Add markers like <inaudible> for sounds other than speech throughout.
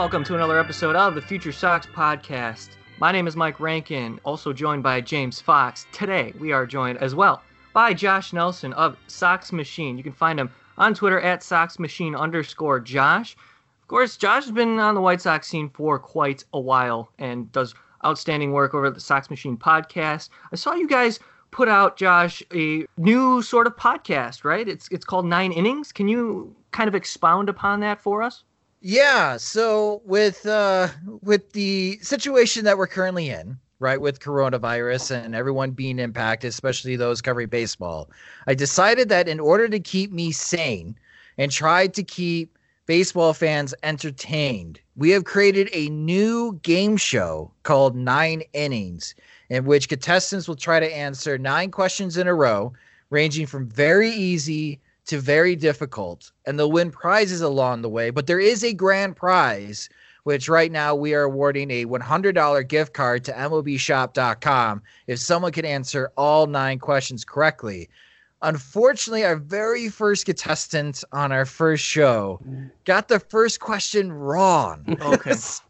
welcome to another episode of the Future Sox podcast. My name is Mike Rankin, also joined by James Fox. Today, we are joined as well by Josh Nelson of Sox Machine. You can find him on Twitter at Sox Machine underscore Josh. Of course, Josh has been on the White Sox scene for quite a while and does outstanding work over at the Sox Machine podcast. I saw you guys put out, Josh, a new sort of podcast, right? It's it's called Nine Innings. Can you kind of expound upon that for us? Yeah, so with uh with the situation that we're currently in, right, with coronavirus and everyone being impacted, especially those covering baseball, I decided that in order to keep me sane and try to keep baseball fans entertained, we have created a new game show called 9 Innings in which contestants will try to answer 9 questions in a row ranging from very easy to very difficult, and they'll win prizes along the way. But there is a grand prize, which right now we are awarding a $100 gift card to MLBshop.com if someone can answer all nine questions correctly. Unfortunately, our very first contestant on our first show got the first question wrong. Okay. <laughs> so,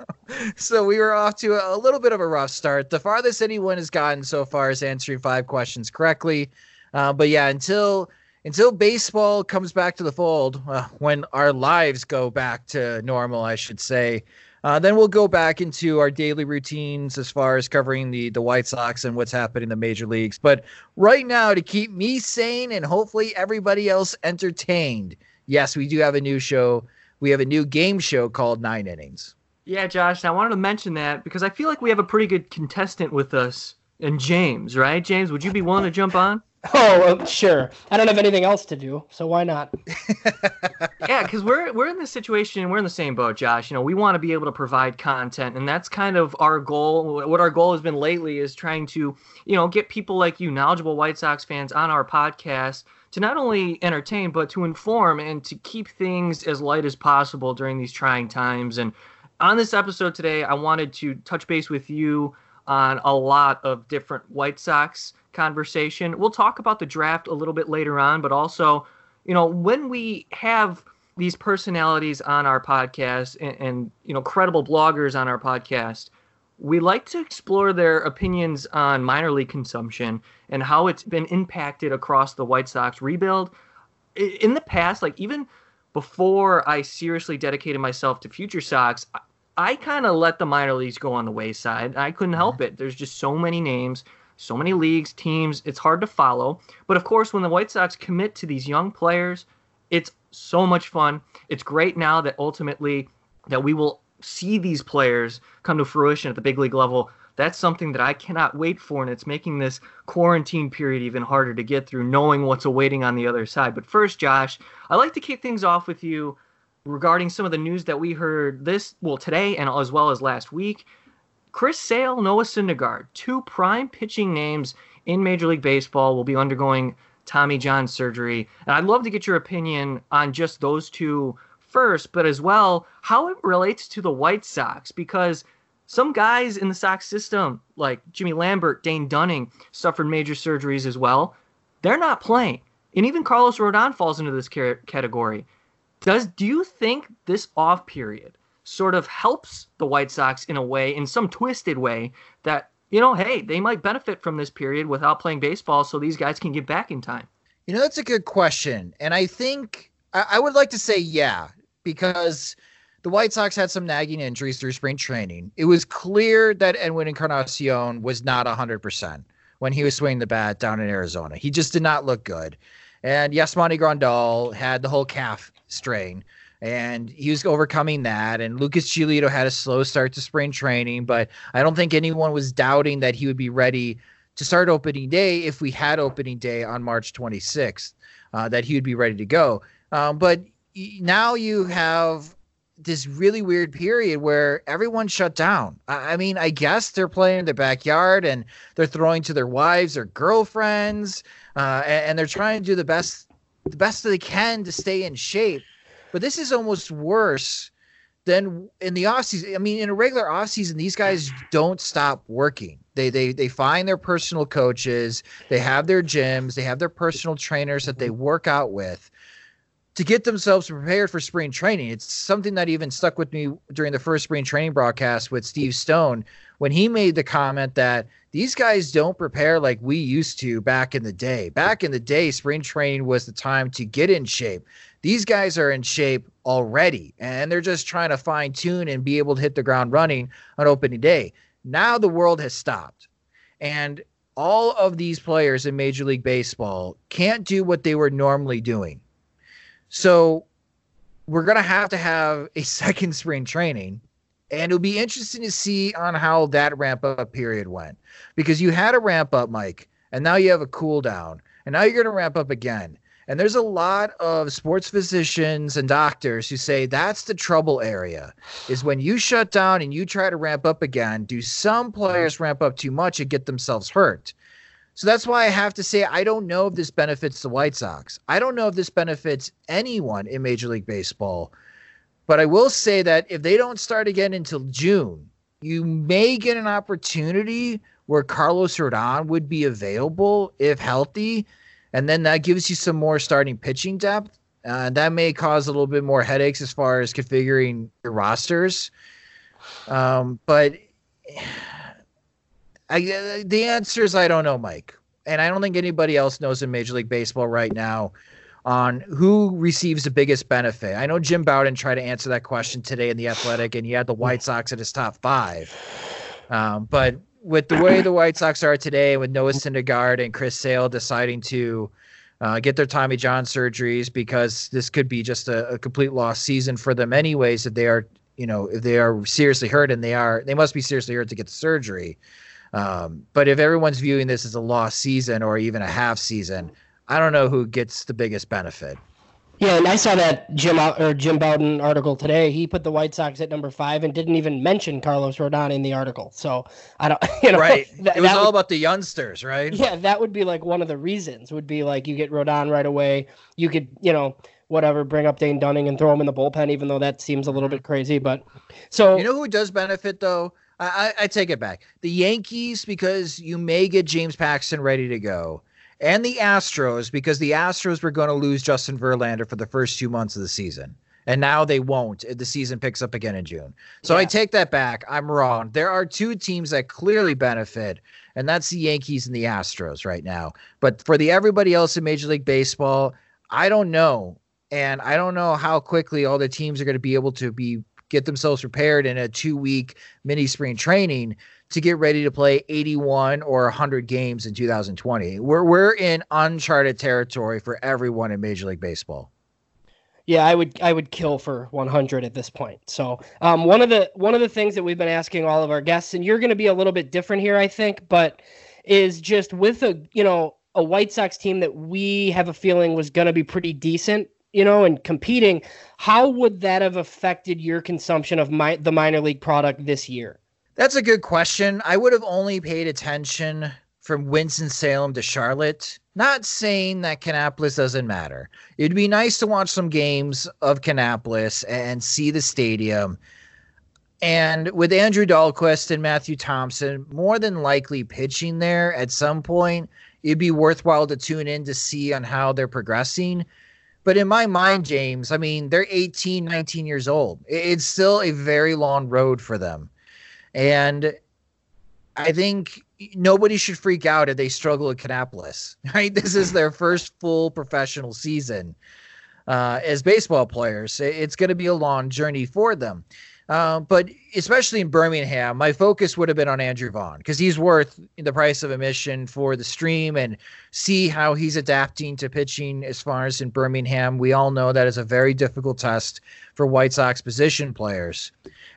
so we were off to a, a little bit of a rough start. The farthest anyone has gotten so far is answering five questions correctly. Uh, but yeah, until until baseball comes back to the fold, uh, when our lives go back to normal, I should say, uh, then we'll go back into our daily routines as far as covering the the White Sox and what's happening in the major leagues. But right now, to keep me sane and hopefully everybody else entertained, yes, we do have a new show. We have a new game show called Nine Innings. Yeah, Josh, I wanted to mention that because I feel like we have a pretty good contestant with us, and James, right? James, would you be willing to jump on? <laughs> Oh, sure. I don't have anything else to do, so why not? <laughs> yeah, because we're we're in this situation, we're in the same boat, Josh. You know, we want to be able to provide content, and that's kind of our goal. What our goal has been lately is trying to, you know, get people like you, knowledgeable White Sox fans, on our podcast to not only entertain but to inform and to keep things as light as possible during these trying times. And on this episode today, I wanted to touch base with you on a lot of different White Sox conversation. We'll talk about the draft a little bit later on, but also, you know, when we have these personalities on our podcast and, and you know credible bloggers on our podcast, we like to explore their opinions on minor league consumption and how it's been impacted across the White Sox rebuild. In the past, like even before I seriously dedicated myself to Future Sox, I, I kind of let the minor leagues go on the wayside. I couldn't help it. There's just so many names so many leagues, teams, it's hard to follow. But of course, when the White Sox commit to these young players, it's so much fun. It's great now that ultimately that we will see these players come to fruition at the big league level. That's something that I cannot wait for, and it's making this quarantine period even harder to get through, knowing what's awaiting on the other side. But first, Josh, I'd like to kick things off with you regarding some of the news that we heard this, well, today and as well as last week. Chris Sale, Noah Syndergaard, two prime pitching names in Major League Baseball, will be undergoing Tommy John surgery. And I'd love to get your opinion on just those two first, but as well how it relates to the White Sox because some guys in the Sox system, like Jimmy Lambert, Dane Dunning, suffered major surgeries as well. They're not playing. And even Carlos Rodon falls into this category. Does do you think this off period sort of helps the White Sox in a way, in some twisted way, that, you know, hey, they might benefit from this period without playing baseball so these guys can get back in time? You know, that's a good question. And I think I, I would like to say yeah, because the White Sox had some nagging injuries through spring training. It was clear that Edwin Encarnacion was not 100% when he was swinging the bat down in Arizona. He just did not look good. And Yasmani Grandal had the whole calf strain and he was overcoming that. And Lucas Giolito had a slow start to spring training, but I don't think anyone was doubting that he would be ready to start opening day if we had opening day on March 26th, uh, that he would be ready to go. Um, but now you have this really weird period where everyone shut down. I, I mean, I guess they're playing in their backyard and they're throwing to their wives or girlfriends, uh, and, and they're trying to do the best the best they can to stay in shape. But this is almost worse than in the offseason. I mean, in a regular offseason, these guys don't stop working. They they they find their personal coaches, they have their gyms, they have their personal trainers that they mm-hmm. work out with. to get themselves prepared for spring training. It's something that even stuck with me during the first spring training broadcast with Steve Stone when he made the comment that these guys don't prepare like we used to back in the day. Back in the day, spring training was the time to get in shape. These guys are in shape already, and they're just trying to fine tune and be able to hit the ground running on opening day. Now the world has stopped. And all of these players in Major League Baseball can't do what they were normally doing. So we're going to have to have a <laughs> second spring training. And it'll be interesting to see on how that ramp up period went because you had a ramp up, Mike, and now you have a cool down, and now you're going to ramp up again. And there's a lot of sports physicians and doctors who say that's the trouble area is when you shut down and you try to ramp up again, do some players ramp up too much and get themselves hurt? So that's why I have to say I don't know if this benefits the White Sox. I don't know if this benefits anyone in Major League Baseball. But I will say that if they don't start again until June, you may get an opportunity where Carlos Rodon would be available if healthy and then that gives you some more starting pitching depth. Uh, that may cause a little bit more headaches as far as configuring your rosters. Um, but <sighs> I, the answer is I don't know, Mike, and I don't think anybody else knows in Major League Baseball right now on who receives the biggest benefit. I know Jim Bowden tried to answer that question today in the Athletic, and he had the White Sox at his top five. Um, but with the way the White Sox are today, with Noah Syndergaard and Chris Sale deciding to uh, get their Tommy John surgeries because this could be just a, a, complete lost season for them, anyways. If they are, you know, if they are seriously hurt and they are, they must be seriously hurt to get the surgery. Um, but if everyone's viewing this as a lost season or even a half season, I don't know who gets the biggest benefit. Yeah, and I saw that Jim or Jim Bowden article today. He put the White Sox at number five and didn't even mention Carlos Rodon in the article. So I don't, <laughs> you know, right? <laughs> That, it was all would, about the youngsters, right? Yeah, that would be like one of the reasons. Would be like you get Rodon right away. You could, you know, whatever, bring up Dane Dunning and throw him in the bullpen, even though that seems a little bit crazy. But so you know who does benefit though? I, I, I take it back. The Yankees because you may get James Paxton ready to go and the Astros because the Astros were going to lose Justin Verlander for the first two months of the season. And now they won't. If the season picks up again in June. So yeah. I take that back. I'm wrong. There are two teams that clearly benefit, and that's the Yankees and the Astros right now. But for the everybody else in Major League Baseball, I don't know. And I don't know how quickly all the teams are going to be able to be get themselves prepared in a two week mini spring training to get ready to play 81 or 100 games in 2020. We're we're in uncharted territory for everyone in Major League Baseball. Yeah, I would I would kill for 100 at this point. So, um, one of the one of the things that we've been asking all of our guests, and you're going to be a little bit different here, I think, but is just with a you know a White Sox team that we have a feeling was going to be pretty decent, you know, and competing. How would that have affected your consumption of my the minor league product this year? That's a good question. I would have only paid attention from Winston-Salem to Charlotte. Not saying that Kannapolis doesn't matter. It'd be nice to watch some games of Kannapolis and see the stadium. And with Andrew Dalquist and Matthew Thompson more than likely pitching there at some point, it'd be worthwhile to tune in to see on how they're progressing. But in my mind, James, I mean, they're 18, 19 years old. It's still a very long road for them. And I think nobody should freak out if they struggle at Kannapolis, <laughs> Right? This is their first full professional season uh, as baseball players. It's going to be a long journey for them. Uh, but especially in Birmingham, my focus would have been on Andrew Vaughn because he's worth the price of admission for the stream and see how he's adapting to pitching as far as in Birmingham. We all know that is a very difficult test for White Sox position players.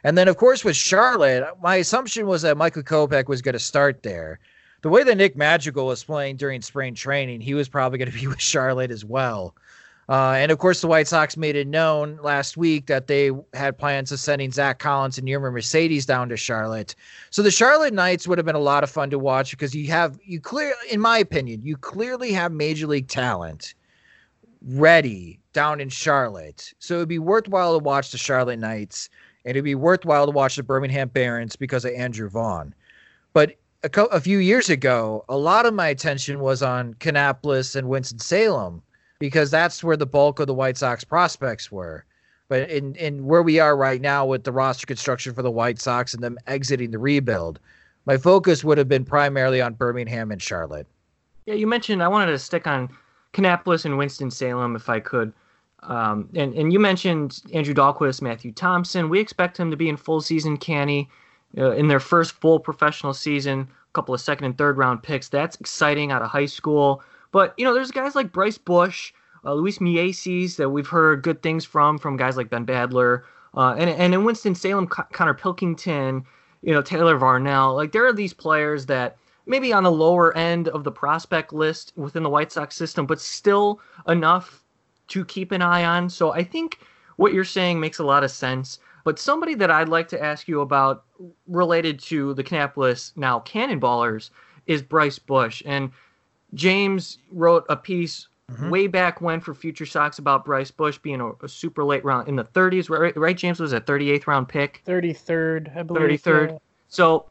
And then, of course, with Charlotte, my assumption was that Michael Kopech was going to start there. The way that Nick Madrigal was playing during spring training, he was probably going to be <laughs> with Charlotte as well. Uh, and of course, the White Sox made it known last week that they had plans of sending Zach Collins and Yermin Mercedes down to Charlotte. So the Charlotte Knights would have been a lot of fun to watch because you have you clear, in my opinion, you clearly have major league talent ready down in Charlotte. So it'd be worthwhile to watch the Charlotte Knights and it'd be worthwhile to watch the Birmingham Barons because of Andrew Vaughn. But a, co- a few years ago, a lot of my attention was on Kannapolis and Winston Salem because that's where the bulk of the White Sox prospects were. But in, in where we are right now with the roster construction for the White Sox and them exiting the rebuild, my focus would have been primarily on Birmingham and Charlotte. Yeah, you mentioned I wanted to stick on Kannapolis and Winston Salem if I could. Um, and and you mentioned Andrew Dalquist, Matthew Thompson. We expect him to be in full season canny uh, in their first full professional season. A couple of second and third round picks. That's exciting out of high school. But you know, there's guys like Bryce Bush, uh, Luis Mieses that we've heard good things from from guys like Ben Badler, uh, and and in Winston Salem, Connor Pilkington, you know Taylor Varnell. Like there are these players that maybe on the lower end of the prospect list within the White Sox system, but still enough to keep an eye on. So I think what you're saying makes a lot of sense. But somebody that I'd like to ask you about related to the Kannapolis now Cannonballers is Bryce Bush. And James wrote a piece mm-hmm. way back when for Future Sox about Bryce Bush being a, a, super late round in the 30s, right? Right, James was a 38th round pick. 33rd, I believe. 33rd. Yeah. So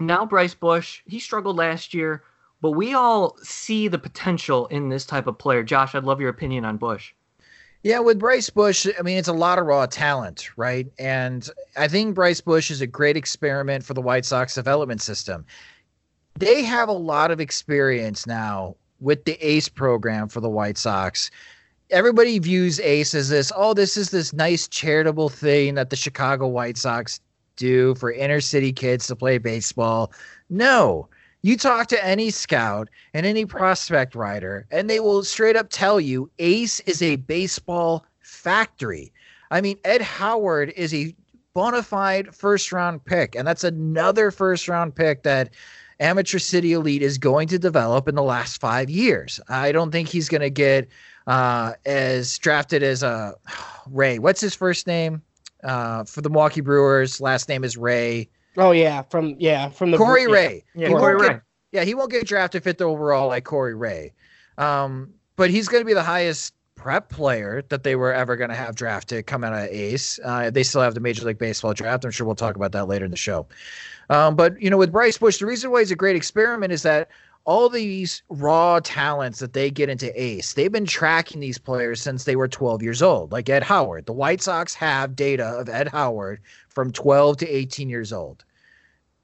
now Bryce Bush, he struggled last year but we all see the potential in this type of player. Josh, I'd love your opinion on Bush. Yeah, with Bryce Bush, I mean, it's a lot of raw talent, right? And I think Bryce Bush is a great experiment for the White Sox development system. They have a lot of experience now with the ACE program for the White Sox. Everybody views ACE as this, oh, this is this nice charitable thing that the Chicago White Sox do for inner city kids to play baseball. No, you talk to any scout and any prospect writer, and they will straight up tell you ACE is a baseball factory. I mean, Ed Howard is a bona fide first round pick, and that's another first round pick that Amateur City Elite is going to develop in the last five years. I don't think he's going to get uh, as drafted as uh, <sighs> Ray. What's his first name? Uh, for the Milwaukee Brewers, last name is Ray. Oh yeah, from yeah from the Corey Ray. Yeah, yeah Corey Ray. Get, yeah, he won't get drafted fifth overall like Corey Ray, um, but he's going to be the highest prep player that they were ever going to have drafted come out of ACE. Uh, they still have the Major League Baseball draft. I'm sure we'll talk about that later in the show. Um, but you know, with Bryce Bush, the reason why he's a great experiment is that all these raw talents that they get into ACE, they've been tracking these players since they were 12 years old, like Ed Howard. The White Sox have data of Ed Howard from 12 to 18 years old.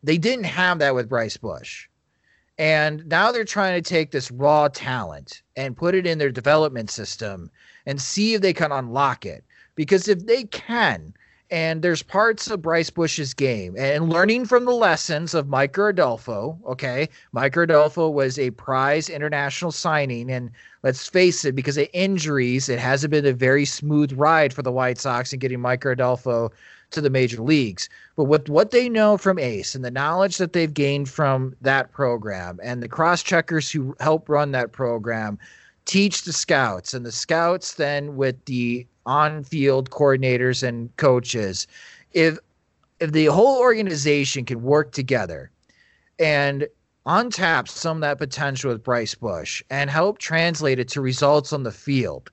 They didn't have that with Bryce Bush. And now they're trying to take this raw talent and put it in their development system and see if they can unlock it. Because if they can, and there's parts of Bryce Bush's game and learning from the lessons of Mike Adolfo. Okay. Mike Adolfo was a prize international signing. And let's face it, because of injuries, it hasn't been a very smooth ride for the White Sox in getting Mike Adolfo to the major leagues. But with what they know from ACE and the knowledge that they've gained from that program and the cross checkers who help run that program teach the scouts, and the scouts then with the on field coordinators and coaches, if if the whole organization can work together and untap some of that potential with Bryce Bush and help translate it to results on the field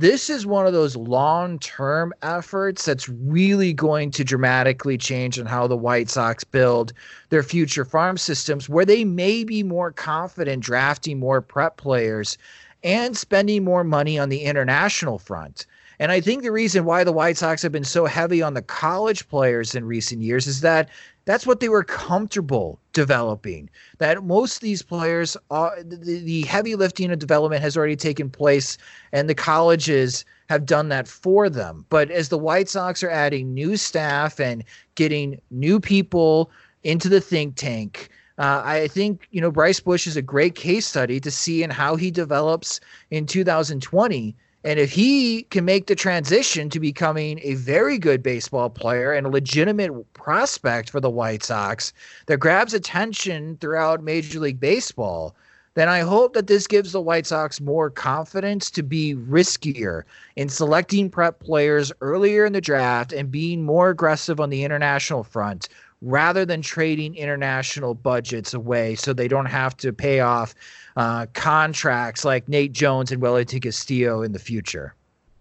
this is one of those long term efforts that's really going to dramatically change on how the White Sox build their future farm systems, where they may be more confident drafting more prep players and spending more money on the international front. And I think the reason why the White Sox have been so heavy on the college players in recent years is that that's what they were comfortable developing. That most of these players, are, the, the heavy lifting of development has already taken place, and the colleges have done that for them. But as the White Sox are adding new staff and getting new people into the think tank, uh, I think you know Bryce Bush is a great case study to see in how he develops in 2020 and if he can make the transition to becoming a very good baseball player and a legitimate prospect for the White Sox that grabs attention throughout Major League Baseball, then I hope that this gives the White Sox more confidence to be riskier in selecting prep players earlier in the draft and being more aggressive on the international front rather than trading international budgets away so they don't have to pay off uh, contracts like Nate Jones and Wellington Castillo in the future.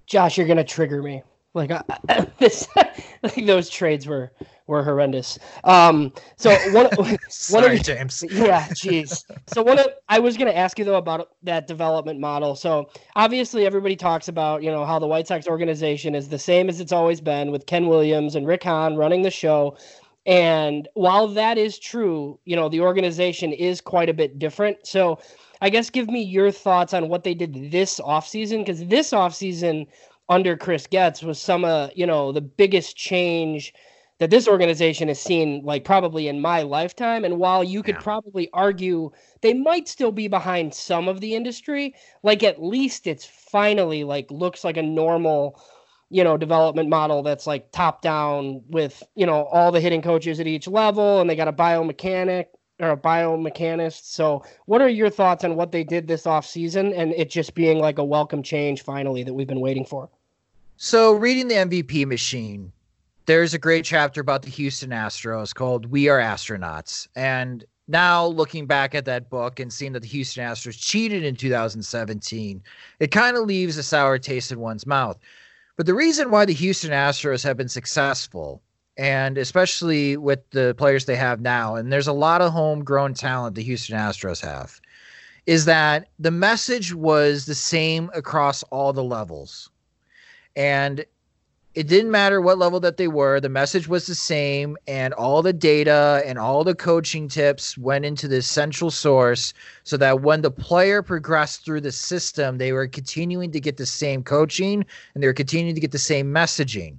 Josh, you're gonna trigger me. Like uh, <laughs> this, like those trades were were horrendous. Um, so one, Sorry, <laughs> one of <laughs> James. yeah, jeez. So one of I was going to ask you though about that development model. So obviously everybody talks about you know how the White Sox organization is the same as it's always been with Ken Williams and Rick Hahn running the show. And while that is true, you know the organization is quite a bit different. So I guess give me your thoughts on what they did this offseason because this offseason under Chris Getz was some of you know the biggest change that this organization has seen like probably in my lifetime and while you could Yeah. probably argue they might still be behind some of the industry like at least it's finally like looks like a normal you know development model that's like top down with you know all the hitting coaches at each level and they got a biomechanic or a biomechanist so what are your thoughts on what they did this off season and it just being like a welcome change finally that we've been waiting for So, reading the MVP machine, there's a great chapter about the Houston Astros called We Are Astronauts. And now looking back at that book and seeing that the Houston Astros cheated in 2017, it kind of leaves a sour taste in one's mouth. But the reason why the Houston Astros have been successful, and especially with the players they have now, and there's a lot of homegrown talent the Houston Astros have, is that the message was the same across all the levels. And it didn't matter what level that they were, the message was the same, and all the data and all the coaching tips went into this central source so that when the player progressed through the system, they were continuing to get the same coaching and they were continuing to get the same messaging.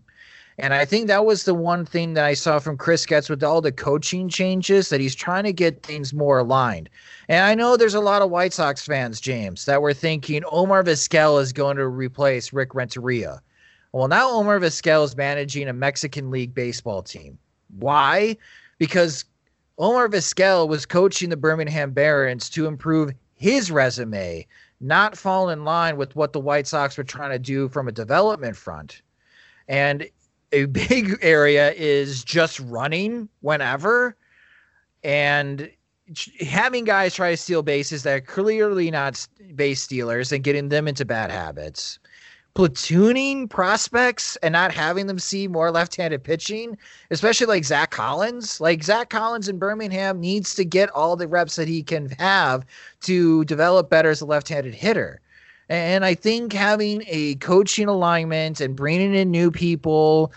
And I think that was the one thing that I saw from Chris Getz with all the coaching changes that he's trying to get things more aligned. And I know there's a lot of White Sox fans, James, that were thinking Omar Vizquel is going to replace Rick Renteria. Well, now Omar Vizquel is managing a Mexican League baseball team. Why? Because Omar Vizquel was coaching the Birmingham Barons to improve his resume, not fall in line with what the White Sox were trying to do from a development front. And a <laughs> big area is just running whenever and having guys try to steal bases that are clearly not base stealers and getting them into bad habits platooning prospects and not having them see more left-handed pitching, especially like Zach Collins. Like Zach Collins in Birmingham needs to get all the reps that he can have to develop better as a left-handed hitter. And I think having a coaching alignment and bringing in new people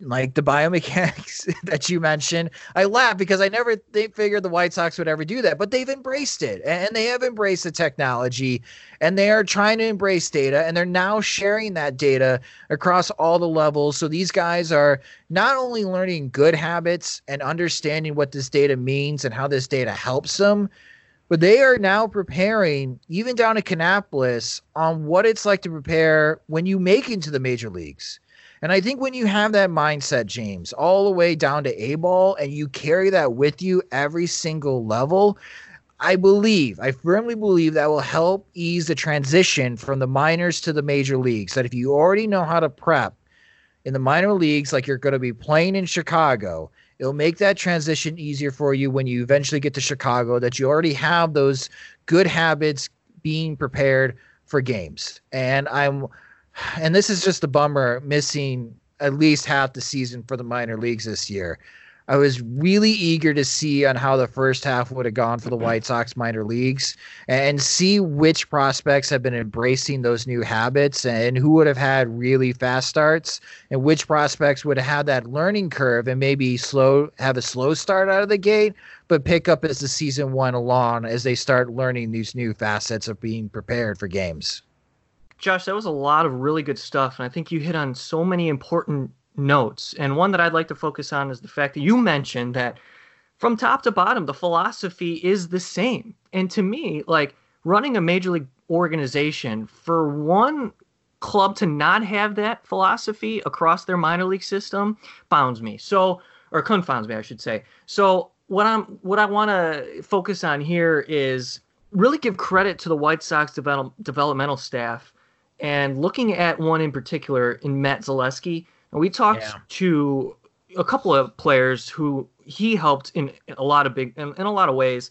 like the biomechanics <laughs> that you mentioned, I laugh because I never they figured the White Sox would ever do that, but they've embraced it and they have embraced the technology and they are trying to embrace data and they're now sharing that data across all the levels. So these guys are not only learning good habits and understanding what this data means and how this data helps them, but they are now preparing, even down to Kannapolis, on what it's like to prepare when you make into the major leagues. And I think when you have that mindset, James, all the way down to A ball, and you carry that with you every single level, I believe, I firmly believe that will help ease the transition from the minors to the major leagues. That if you already know how to prep in the minor leagues, like you're going to be playing in Chicago, it'll make that transition easier for you when you eventually get to Chicago, that you already have those good habits being prepared for games. And I'm, and this is just a bummer missing at least half the season for the minor leagues this year. I was really eager to see on how the first half would have gone for the White Sox minor leagues and see which prospects have been embracing those new habits and who would have had really fast starts and which prospects would have had that learning curve and maybe slow have a slow start out of the gate but pick up as the season went along as they start learning these new facets of being prepared for games. Josh, that was a lot of really good stuff, and I think you hit on so many important notes. And one that I'd like to focus on is the fact that you mentioned that from top to bottom, the philosophy is the same. And to me, like running a major league organization, for one club to not have that philosophy across their minor league system bounds me. So, or confounds me, I should say. So, what I'm, what I want to focus on here is really give credit to the White Sox develop, developmental staff and looking at one in particular in Matt Zaleski, and we talked Yeah. to a couple of players who he helped in a lot of big in, in a lot of ways,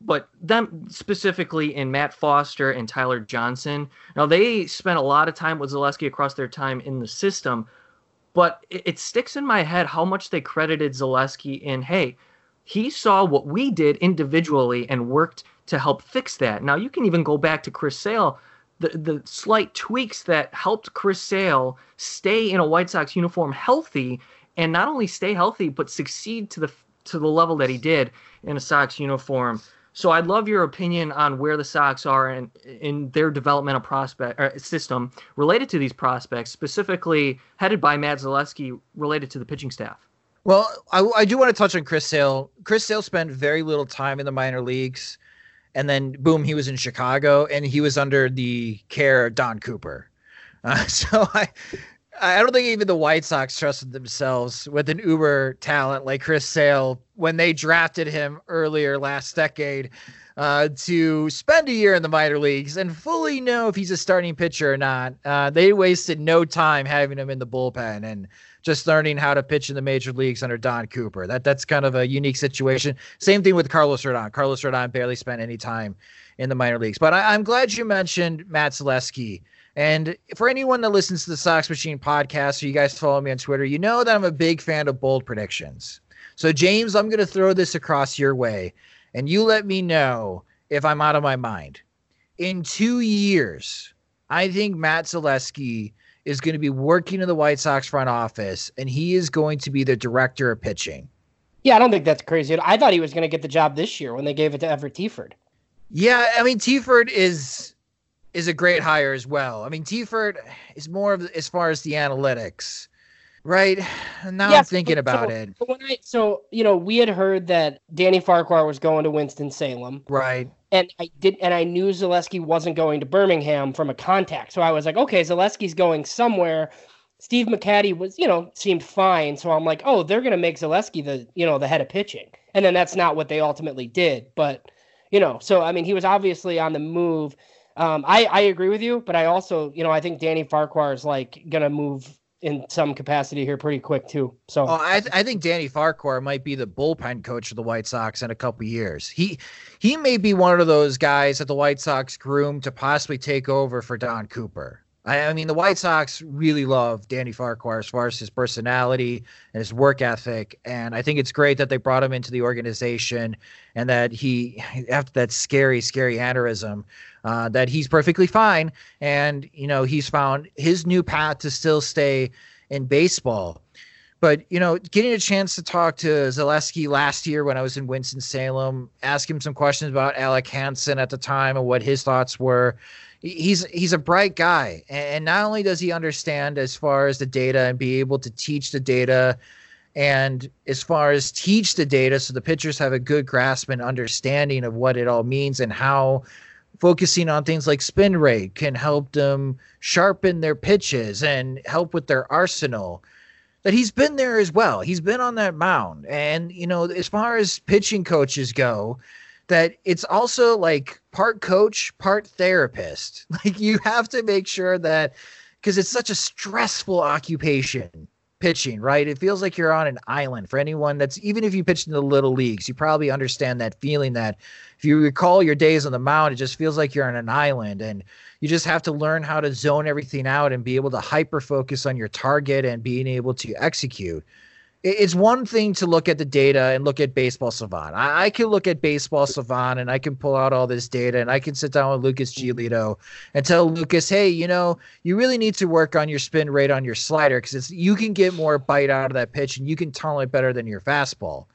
but them specifically in Matt Foster and Tyler Johnson. Now they spent a lot of time with Zaleski across their time in the system, but it, it sticks in my head how much they credited Zaleski in, hey, he saw what we did individually and worked to help fix that. Now you can even go back to Chris Sale, the the slight tweaks that helped Chris Sale stay in a White Sox uniform healthy and not only stay healthy but succeed to the to the level that he did in a Sox uniform. So I'd love your opinion on where the Sox are in in their developmental prospect uh, system related to these prospects, specifically headed by Matt Zaleski, related to the pitching staff. Well, I, I do want to touch on Chris Sale. Chris Sale spent very little time in the minor leagues, and then boom, he was in Chicago, and he was under the care of Don Cooper. Uh, <laughs> so I, I don't think even the White Sox trusted themselves with an uber talent like Chris Sale when they drafted him earlier last decade uh, to spend a year in the minor leagues and fully know if he's a starting pitcher or not. Uh, they wasted no time having him in the bullpen and just learning how to pitch in the major leagues under Don Cooper. That that's kind of a unique situation. Same thing with Carlos Rodon. Carlos Rodon barely spent any time in the minor leagues. But I, I'm glad you mentioned Matt Zaleski and for anyone that listens to the Sox Machine podcast, or you guys follow me on Twitter, you know that I'm a big fan of bold predictions. So, James, I'm going to throw this across your way, and you let me know if I'm out of my mind. In two years, I think Matt Zaleski is going to be working in the White Sox front office, and he is going to be the director of pitching. Yeah, I don't think that's crazy. I thought he was going to get the job this year when they gave it to Everett Teaford. Yeah, I mean, Teaford is is a great hire as well. I mean, Teaford is more of as far as the analytics, right? Now yes, I'm thinking about so, it. I, so you know, we had heard that Danny Farquhar was going to Winston Salem, right? And I did, and I knew Zaleski wasn't going to Birmingham from a contact. So I was like, okay, Zaleski's going somewhere. Steve McCatty was, you know, seemed fine. So I'm like, oh, they're going to make Zaleski the, you know, the head of pitching. And then that's not what they ultimately did. But, you know, so I mean, he was obviously on the move. Um, I, I agree with you, but I also, you know, I think Danny Farquhar is like gonna move in some capacity here pretty quick too. So oh, I, I think Danny Farquhar might be the bullpen coach of the White Sox in a couple years. He he may be one of those guys that the White Sox groom to possibly take over for Don Cooper. I, I mean, the White Sox really love Danny Farquhar as far as his personality and his work ethic, and I think it's great that they brought him into the organization and that he after that scary, scary aneurysm uh, that he's perfectly fine. And, you know, he's found his new path to still stay in baseball. But, you know, getting a chance to talk to Zaleski last year when I was in Winston-Salem, ask him some questions about Alec Hansen at the time and what his thoughts were. He's he's a bright guy, and not only does he understand as far as the data and be able to teach the data, and as far as teach the data, so the pitchers have a good grasp and understanding of what it all means and how focusing on things like spin rate can help them sharpen their pitches and help with their arsenal. That he's been there as well. He's been on that mound. And you know as far as pitching coaches go that it's also like part coach part therapist. <laughs> Like you have to make sure that because it's such a stressful occupation pitching, right? It feels like you're on an island. For anyone that's even if you pitched in the little leagues, you probably understand that feeling that if you recall your days on the mound, it just feels like you're on an island and you just have to learn how to zone everything out and be able to hyper focus on your target and being able to execute it's one thing to look at the data and look at baseball savant. I, I, can look at baseball savant and i can pull out all this data and i can sit down with lucas giolito and tell lucas hey you know you really need to work on your spin rate on your slider because you can get more bite out of that pitch and you can tunnel it better than your fastball.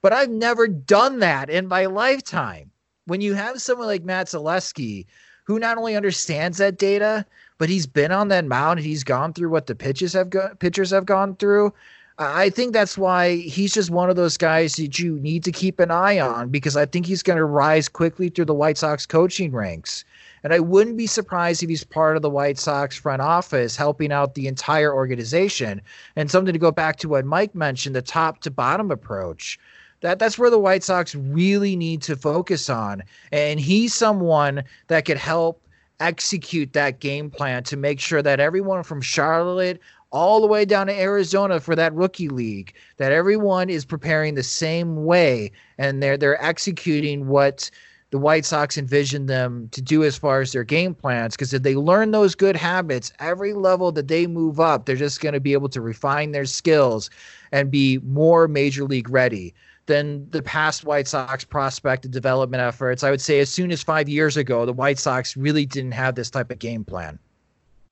But i've never done that in my lifetime. When you have someone like matt zaleski who not only understands that data but he's been on that mound and he's gone through what the pitches have go- pitchers have gone through I think that's why he's just one of those guys that you need to keep an eye on because I think he's going to rise quickly through the White Sox coaching ranks. And I wouldn't be surprised if he's part of the White Sox front office helping out the entire organization. And something to go back to what Mike mentioned the top to bottom approach. That, that's where the White Sox really need to focus on. And he's someone that could help execute that game plan to make sure that everyone from Charlotte all the way down to Arizona for that rookie league that everyone is preparing the same way and they're they're executing what the White Sox envision them to do as far as their game plans. Because if they learn those good habits, every level that they move up, they're just going to be able to refine their skills and be more major league ready than the past White Sox prospect and development efforts. I would say as soon as five years ago, the White Sox really didn't have this type of game plan.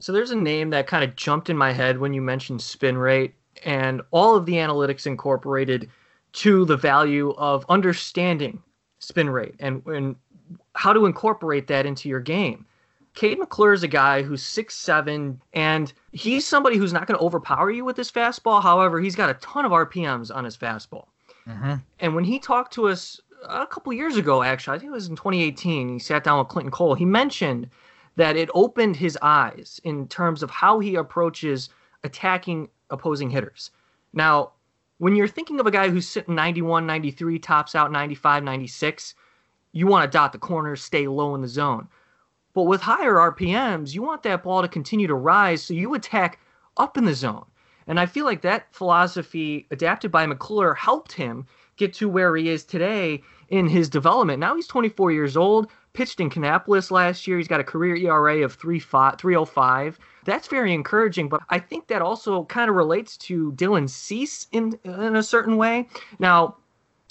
So there's a name that kind of jumped in my head when you mentioned spin rate and all of the analytics incorporated to the value of understanding spin rate and, and how to incorporate that into your game. Kade McClure is a guy who's six seven, and he's somebody who's not going to overpower you with his fastball. However, he's got a ton of RPMs on his fastball. Mm-hmm. And when he talked to us a couple years ago, actually, I think it was in 2018, he sat down with Clinton Cole. He mentioned that it opened his eyes in terms of how he approaches attacking opposing hitters. Now, when you're thinking of a guy who's sitting 91, 93, tops out 95, 96, you want to dot the corners, stay low in the zone. But with higher RPMs, you want that ball to continue to rise, so you attack up in the zone. And I feel like that philosophy adapted by McClure helped him get to where he is today in his development. Now he's 24 years old, pitched in Kannapolis last year. He's got a career ERA of 305. That's very encouraging, but I think that also kind of relates to Dylan Cease in in a certain way. Now,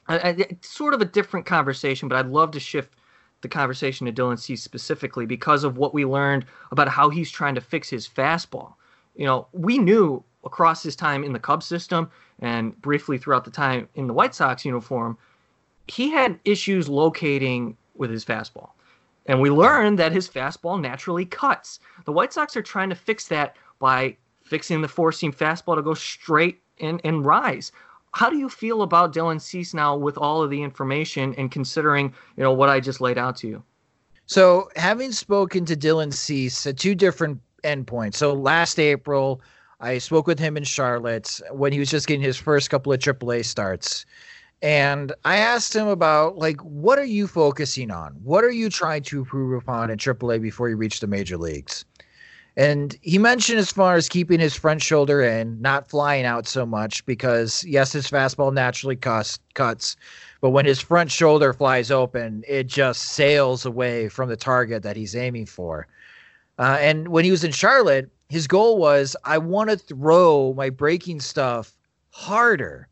it's sort of a different conversation, but I'd love to shift the conversation to Dylan Cease specifically because of what we learned about how he's trying to fix his fastball. You know, we knew across his time in the Cubs system and briefly throughout the time in the White Sox uniform, he had issues locating with his fastball. And we learned that his fastball naturally cuts. The White Sox are trying to fix that by fixing the four seam fastball to go straight and, and rise. How do you feel about Dylan Cease now with all of the information and considering, you know, what I just laid out to you? So, having spoken to Dylan Cease at two different endpoints. So, last April, I spoke with him in Charlotte when he was just getting his first couple of AAA starts. And I asked him about like what are you focusing on? What are you trying to improve upon in AAA before you reach the major leagues? And he mentioned as far as keeping his front shoulder in, not flying out so much because yes, his fastball naturally cuts cuts, but when his front shoulder flies open, it just sails away from the target that he's aiming for. Uh, and when he was in Charlotte, his goal was I want to throw my breaking stuff harder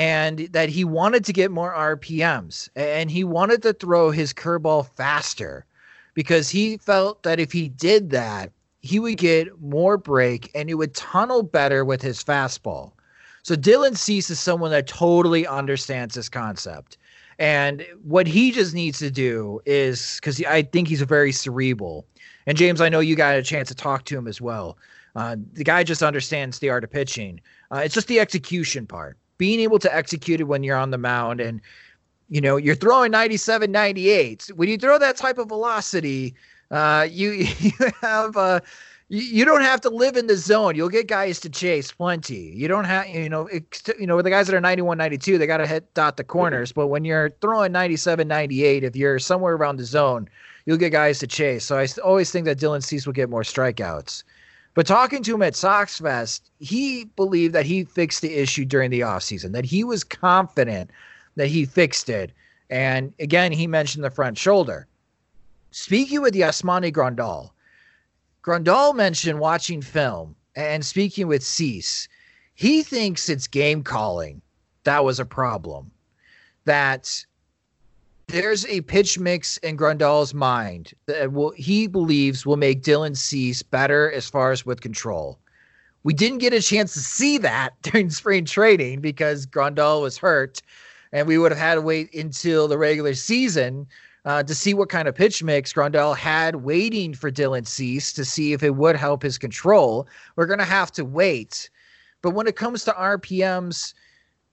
and that he wanted to get more RPMs and he wanted to throw his curveball faster because he felt that if he did that, he would get more break and it would tunnel better with his fastball. So Dylan Cease is someone that totally understands this concept. And what he just needs to do is because I think he's very cerebral. And James, I know you got a chance to talk to him as well. Uh, the guy just understands the art of pitching. Uh, it's just the execution part being able to execute it when you're on the mound and you know you're throwing 97 98 when you throw that type of velocity uh, you <laughs> you have uh, you, don't have to live in the zone. You'll get guys to chase plenty. You don't have you know it, you know with the guys that are 91 92 they got to hit dot the corners. But when you're throwing 97 98 if you're somewhere around the zone you'll get guys to chase. So i always think that dylan cease will get more strikeouts but talking to him at Sox Fest, he believed that he fixed the issue during the offseason, that he was confident that he fixed it. And again, he mentioned the front shoulder. Speaking with Yasmani Grandal, Grandal mentioned watching film and speaking with Cease, he thinks it's game calling that was a problem. That there's a pitch mix in Grandal's mind that will he believes will make Dylan Cease better as far as with control. We didn't get a chance to see that <laughs> during spring training because Grandal was hurt, and we would have had to wait until the regular season uh, to see what kind of pitch mix Grandal had waiting for Dylan Cease to see if it would help his control. We're gonna have to wait. But when it comes to RPMs,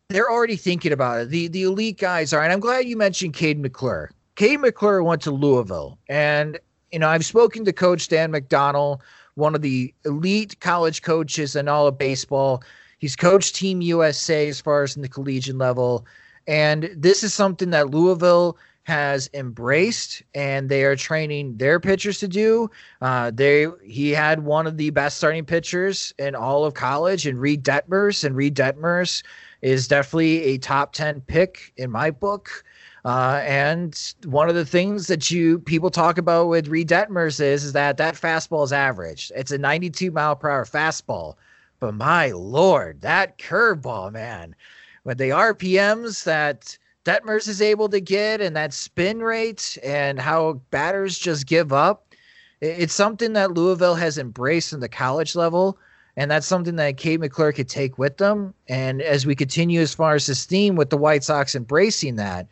they're already thinking about it. The the elite guys are, and I'm glad you mentioned Kade McClure. Kade McClure went to Louisville, and you know I've spoken to Coach Dan McDonnell, one of the elite college coaches in all of baseball. He's coached Team USA as far as in the collegiate level, and this is something that Louisville has embraced and they are training their pitchers to do. Uh, they he had one of the best starting pitchers in all of college and Reid Detmers, and Reid Detmers is definitely a top 10 pick in my book. Uh, and one of the things that you people talk about with Reid Detmers is, is that that fastball is average. It's a 92 mile per hour fastball. But my lord, that curveball, man. With the RPMs that Detmers is able to get and that spin rate and how batters just give up, it's something that Louisville has embraced in the college level. And that's something that Kade McClure could take with them. And as we continue as far as this theme with the White Sox embracing that,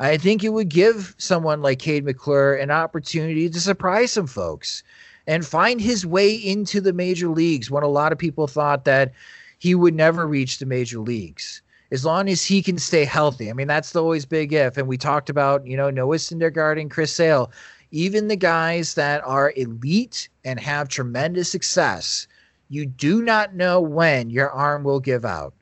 I think it would give someone like Kade McClure an opportunity to surprise some folks and find his way into the major leagues when a lot of people thought that he would never reach the major leagues as long as he can stay healthy. I mean, that's the always big if. And we talked about, you know, Noah Syndergaard and Chris Sale. Even the guys that are elite and have tremendous success, you do not know when your arm will give out.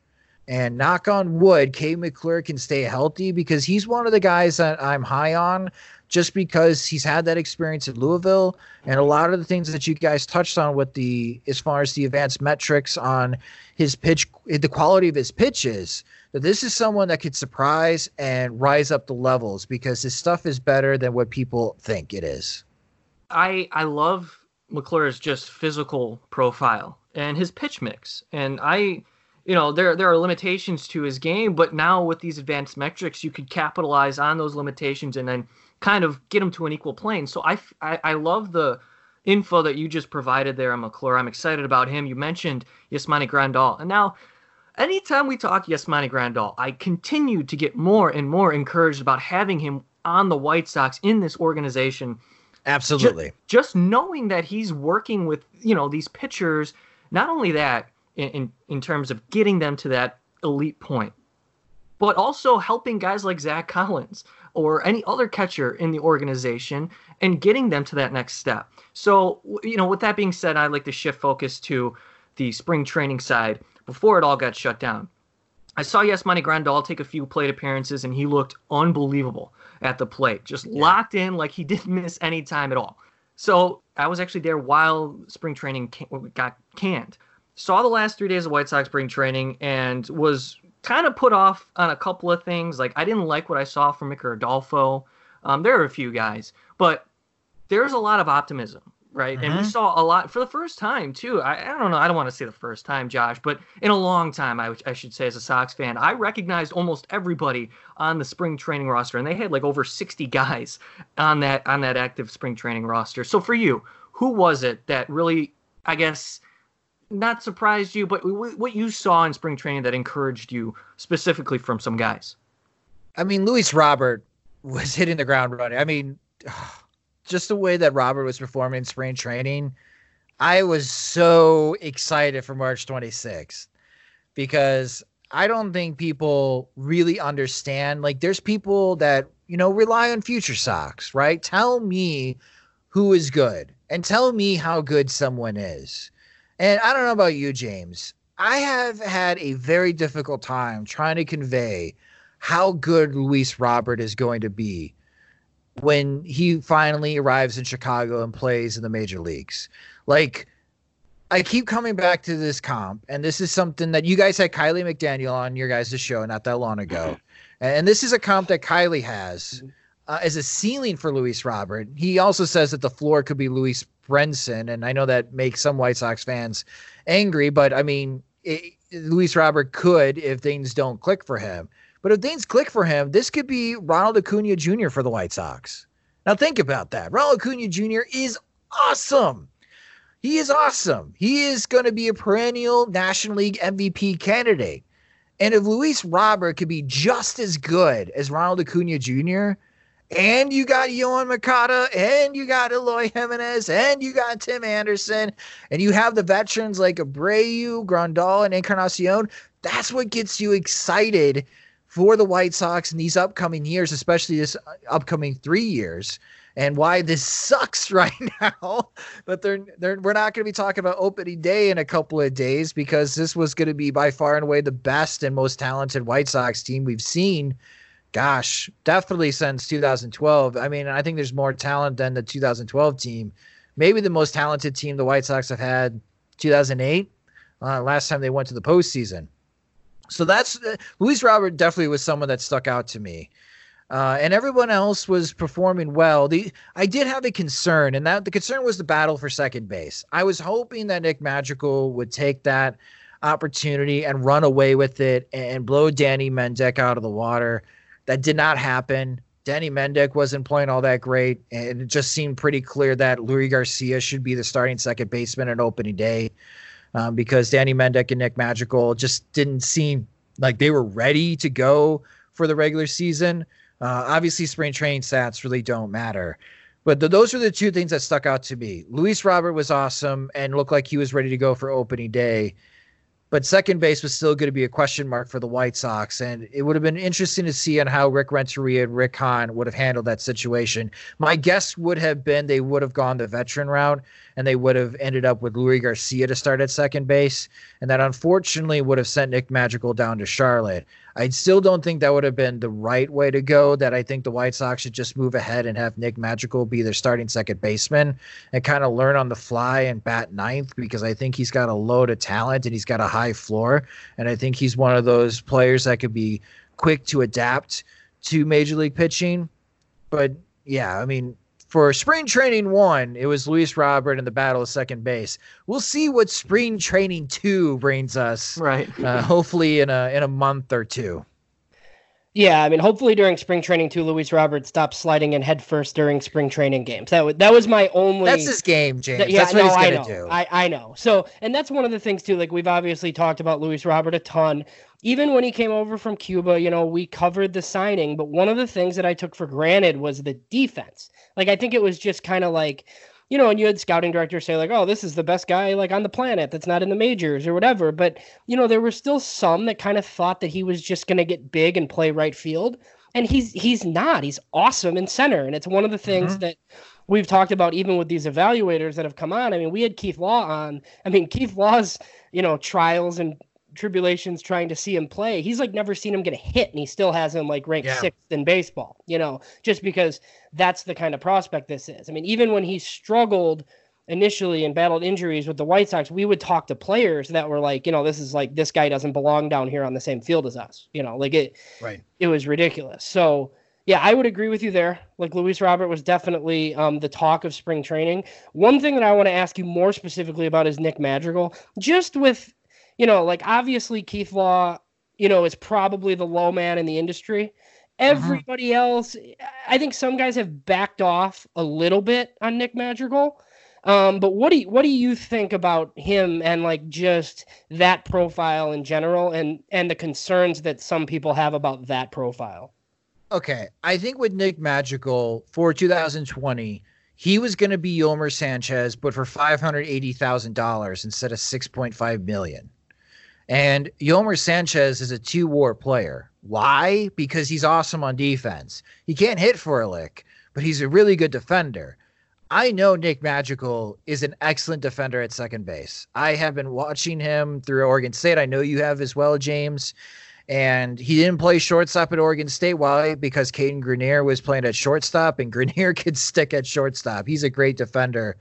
And knock on wood, Kade McClure can stay healthy because he's one of the guys that I'm high on just because he's had that experience at Louisville and a lot of the things that you guys touched on with the as far as the advanced metrics on his pitch the quality of his pitches that this is someone that could surprise and rise up the levels because his stuff is better than what people think it is. I I love McClure's just physical profile and his pitch mix. And I you know, there there are limitations to his game, but now with these advanced metrics, you could capitalize on those limitations and then kind of get him to an equal plane. So I, I, I love the info that you just provided there on McClure. I'm excited about him. You mentioned Yasmani Grandal. And now anytime we talk Yasmani Grandal, I continue to get more and more encouraged about having him on the White Sox in this organization. Absolutely. Just, just knowing that he's working with, you know, these pitchers, not only that in, in, in terms of getting them to that elite point, but also helping guys like Zack Collins or any other catcher in the organization and getting them to that next step. So, you know, with that being said, I'd like to shift focus to the spring training side before it all got shut down. I saw Yasmani Grandal take a few plate appearances, and he looked unbelievable at the plate, just yeah. locked in like he <laughs> didn't miss any time at all. So I was actually there while spring training got canned. Saw the last three days of White Sox spring training and was kind of put off on a couple of things. Like I didn't like what I saw from Micker Adolfo. Um, there are a few guys, but there's a lot of optimism right? Mm-hmm. And we mm-hmm. saw a lot for the first time too. I, I don't know. I don't want to say the first time, Josh, but in a long time, I, I should say, as a Sox fan, I recognized almost everybody on the spring training roster, and they had like over 60 guys on that on that active spring training roster. So for you, who was it that really, I guess, not surprised you, but what you saw in spring training that encouraged you specifically from some guys? I mean, Luis Robert was hitting the ground running. I mean <sighs> just the way that Robert was performing in spring training, I was so excited for March 26th because I don't think people really understand. Like, there's people that, you know, rely on FutureSox, right? Tell me who is good and tell me how good someone is. And I don't know about you, James. I have had a very difficult time trying to convey how good Luis Robert is going to be when he finally arrives in Chicago and plays in the major leagues. Like, I keep coming back to this comp, and this is something that you guys had Kiley McDaniel on your guys' show not that long ago. And this is a comp that Kiley has uh, as a ceiling for Luis Robert. He also says that the floor could be Lewis Brinson, and I know that makes some White Sox fans angry, but I mean, it, Luis Robert could if things don't click for him. But if things click for him, this could be Ronald Acuna Jr. for the White Sox. Now think about that. Ronald Acuna Jr. is awesome. He is awesome. He is going to be a perennial National League MVP candidate. And if Luis Robert could be just as good as Ronald Acuna Jr., and you got Yoan Moncada, and you got Eloy Jimenez, and you got Tim Anderson, and you have the veterans like Abreu, Grandal, and Encarnacion, that's what gets you excited for the White Sox in these upcoming years, especially this uh, upcoming three years, and why this sucks <laughs> right now. but they're, they're we're not going to be talking about opening day in a couple of days because this was going to be by far and away the best and most talented White Sox team we've seen gosh, definitely since 2012. I mean, I think there's more talent than the 2012 team. Maybe the most talented team the White Sox have had 2008, uh, last time they went to the postseason. So that's uh, Luis Robert definitely was someone that stuck out to me. Uh, and everyone else was performing well. The I did have a concern, and that the concern was the battle for second base. I was hoping that Nick Madrigal would take that opportunity and run away with it and blow Danny Mendick out of the water. That did not happen. Danny Mendick wasn't playing all that great, and it just seemed pretty clear that Leury Garcia should be the starting second baseman at opening day um, because Danny Mendick and Nick Madrigal just didn't seem like they were ready to go for the regular season. Uh, obviously, spring training stats really don't matter. But the, those are the two things that stuck out to me. Luis Robert was awesome and looked like he was ready to go for opening day. But second base was still going to be a question mark for the White Sox. And it would have been interesting to see on how Rick Renteria and Rick Hahn would have handled that situation. My guess would have been they would have gone the veteran route and they would have ended up with Leury Garcia to start at second base. And that unfortunately would have sent Nick Madrigal down to Charlotte. I still don't think that would have been the right way to go. That I think the White Sox should just move ahead and have Nick Madrigal be their starting second baseman and kind of learn on the fly and bat ninth because I think he's got a load of talent and he's got a high floor. And I think he's one of those players that could be quick to adapt to major league pitching. But yeah, I mean, for spring training one, it was Luis Robert in the battle of second base. We'll see what spring training two brings us. Right. Uh, hopefully in a in a month or two. Yeah, I mean, hopefully during spring training too, Luis Robert stops sliding in headfirst during spring training games. That was that was my only. That's his game, James. Th- yeah, that's what no, he's I gonna know. do. I I know. So, and that's one of the things too. Like we've obviously talked about Luis Robert a ton. Even when he came over from Cuba, you know, we covered the signing. But one of the things that I took for granted was the defense. Like I think it was just kind of like you know, and you had scouting directors say like, "Oh, this is the best guy like on the planet that's not in the majors or whatever." But you know, there were still some that kind of thought that he was just going to get big and play right field, and he's he's not. He's awesome in center, and it's one of the things Mm-hmm. that we've talked about even with these evaluators that have come on. I mean, we had Keith Law on. I mean, Keith Law's you know trials and tribulations trying to see him play. He's like never seen him get a hit, and he still has him like ranked Yeah. sixth in baseball. You know, just because that's the kind of prospect this is. I mean, even when he struggled initially and battled injuries with the White Sox, we would talk to players that were like, you know, this is like this guy doesn't belong down here on the same field as us. You know, like it right. it was ridiculous. So yeah, I would agree with you there. Like Luis Robert was definitely um, the talk of spring training. One thing that I want to ask you more specifically about is Nick Madrigal. Just with, you know, like obviously Keith Law, you know, is probably the low man in the industry. Everybody else, I think some guys have backed off a little bit on Nick Madrigal. Um, but what do you, what do you think about him and like just that profile in general and and the concerns that some people have about that profile? Okay, I think with Nick Madrigal for 2020, he was going to be Yolmer Sanchez, but for five hundred eighty thousand dollars instead of six point five million. And Yolmer Sanchez is a two-war player. Why? Because he's awesome on defense. He can't hit for a lick, but he's a really good defender. I know Nick Madrigal is an excellent defender at second base. I have been watching him through Oregon State. I know you have as well, James and he didn't play shortstop at Oregon State. Why? Because Cadyn Grenier was playing at shortstop, and <laughs> Grenier could stick at shortstop. He's a great defender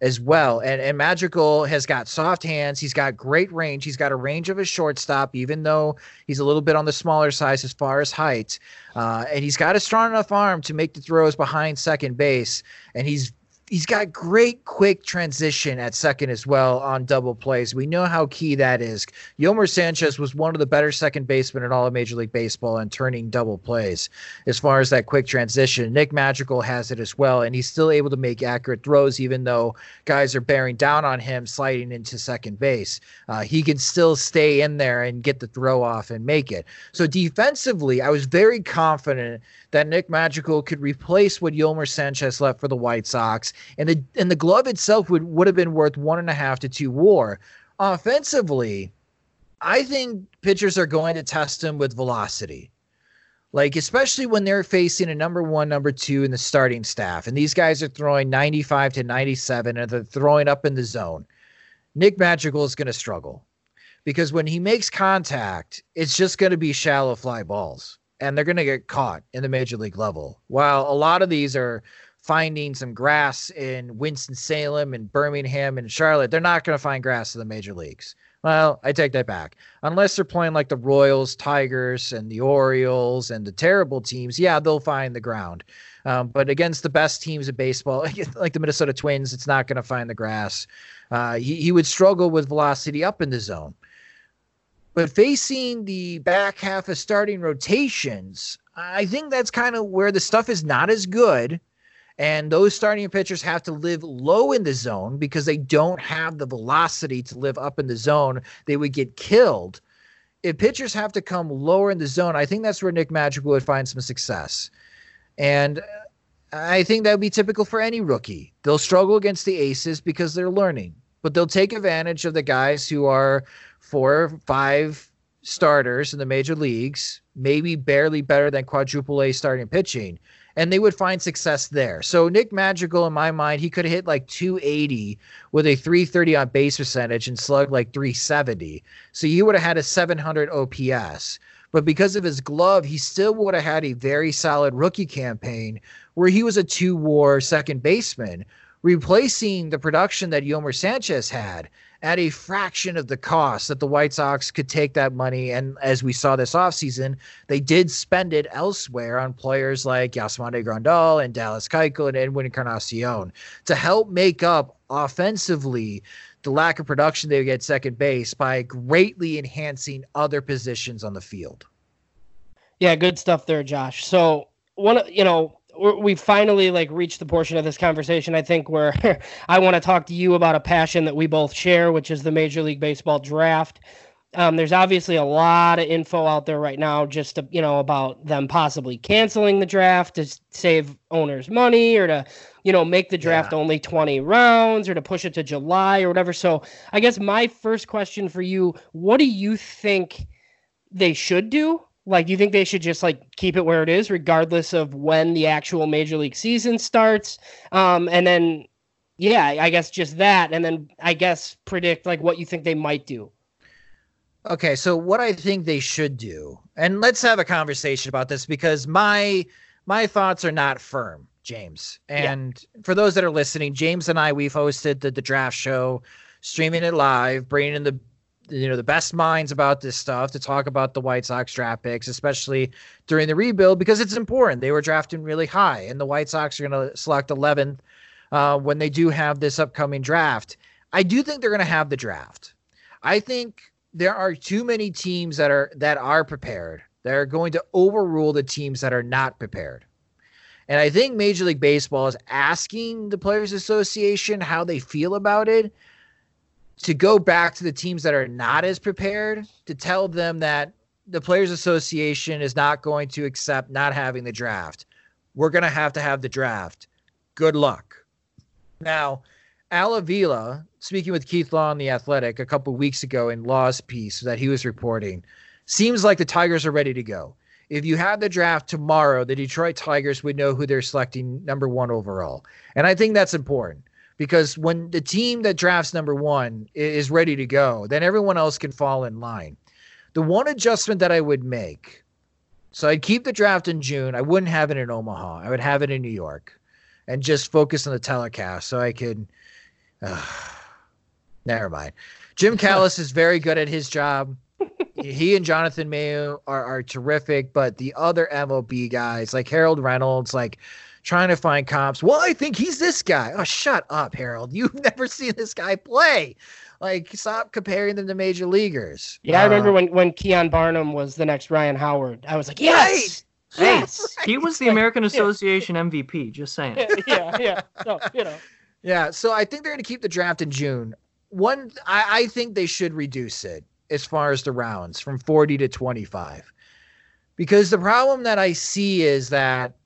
as well. And and Madrigal has got soft hands. He's got great range. He's got a range of a shortstop, even though he's a little bit on the smaller size as far as height. Uh, and he's got a strong enough arm to make the throws behind second base. And he's he's got great quick transition at second as well on double plays. We know how key that is. Yolmer Sanchez was one of the better second basemen in all of Major League Baseball and turning double plays as far as that quick transition. Nick Madrigal has it as well, and he's still able to make accurate throws even though guys are bearing down on him sliding into second base. Uh, he can still stay in there and get the throw off and make it. So defensively, I was very confident that Nick Madrigal could replace what Yolmer Sanchez left for the White Sox, and the and the glove itself would would have been worth one and a half to two WAR. Offensively, I think pitchers are going to test him with velocity. Like, especially when they're facing a number one, number two in the starting staff, and these guys are throwing 95 to 97 and they're throwing up in the zone. Nick Madrigal is going to struggle because when he makes contact, it's just going to be shallow fly balls. And they're going to get caught in the major league level. While a lot of these are finding some grass in Winston-Salem and Birmingham and Charlotte, they're not going to find grass in the major leagues. Well, I take that back. Unless they're playing like the Royals, Tigers, and the Orioles and the terrible teams, yeah, they'll find the ground. Um, but against the best teams of baseball, <laughs> like the Minnesota Twins, it's not going to find the grass. Uh, he, he would struggle with velocity up in the zone. But facing the back half of starting rotations, I think that's kind of where the stuff is not as good. And those starting pitchers have to live low in the zone because they don't have the velocity to live up in the zone. They would get killed. If pitchers have to come lower in the zone, I think that's where Nick Madrigal would find some success. And I think that would be typical for any rookie. They'll struggle against the aces because they're learning, but they'll take advantage of the guys who are four or five starters in the major leagues, maybe barely better than quadruple A starting pitching, and they would find success there. So Nick Madrigal, in my mind, he could hit like 280 with a 330 on base percentage and slug like 370. So he would have had a 700 OPS. But because of his glove, he still would have had a very solid rookie campaign where he was a two war second baseman, replacing the production that Yolmer Sanchez had at a fraction of the cost that the White Sox could take that money. And as we saw this offseason, they did spend it elsewhere on players like Yasmani Grandal and Dallas Keuchel and Edwin Encarnacion to help make up offensively the lack of production they get second base by greatly enhancing other positions on the field. Yeah, good stuff there, Josh. So one, of you know, we finally like reached the portion of this conversation i think where <laughs> i want to talk to you about a passion that we both share which is the major league baseball draft. Um, there's obviously a lot of info out there right now just to, you know about them possibly canceling the draft to save owners money or to you know make the draft yeah. only 20 rounds or to push it to july or whatever. So i guess my first question for you what do you think they should do like, do you think they should just like keep it where it is, regardless of when the actual major league season starts? Um, and then, yeah, I guess just that, and then I guess predict like what you think they might do. Okay, so what I think they should do, and let's have a conversation about this because my my thoughts are not firm, James. And yeah. for those that are listening, James and I we've hosted the, the draft show, streaming it live, bringing in the you know the best minds about this stuff to talk about the White Sox draft picks, especially during the rebuild, because it's important. They were drafting really high, and the White Sox are going to select 11th uh, when they do have this upcoming draft. I do think they're going to have the draft. I think there are too many teams that are that are prepared that are going to overrule the teams that are not prepared. And I think Major League Baseball is asking the Players Association how they feel about it to go back to the teams that are not as prepared to tell them that the Players Association is not going to accept not having the draft. We're going to have to have the draft. Good luck. Now, Al Avila, speaking with Keith Law on The Athletic a couple weeks ago in Law's piece that he was reporting, seems like the Tigers are ready to go. If you had the draft tomorrow, the Detroit Tigers would know who they're selecting number one overall. And I think that's important because when the team that drafts number one is ready to go, then everyone else can fall in line. The one adjustment that I would make, so I'd keep the draft in June. I wouldn't have it in Omaha. I would have it in New York, and just focus on the telecast so I could. Uh, never mind. Jim <laughs> Callis is very good at his job. he and Jonathan Mayo are, are terrific, but the other MLB guys like Harold Reynolds, like trying to find comps. Well, I think he's this guy. Oh, shut up, Harold. <laughs> You've never seen this guy play. Like, stop comparing them to major leaguers. Yeah, uh, I remember when when Keon Barnum was the next Ryan Howard. I was like, yes. Right. Yes. Right. He was the American <laughs> Association MVP, just saying. <laughs> yeah, yeah. So, you know. Yeah, so I think they're going to keep the draft in June. One, I, I think they should reduce it as far as the rounds from 40 to 25. Because the problem that I see is that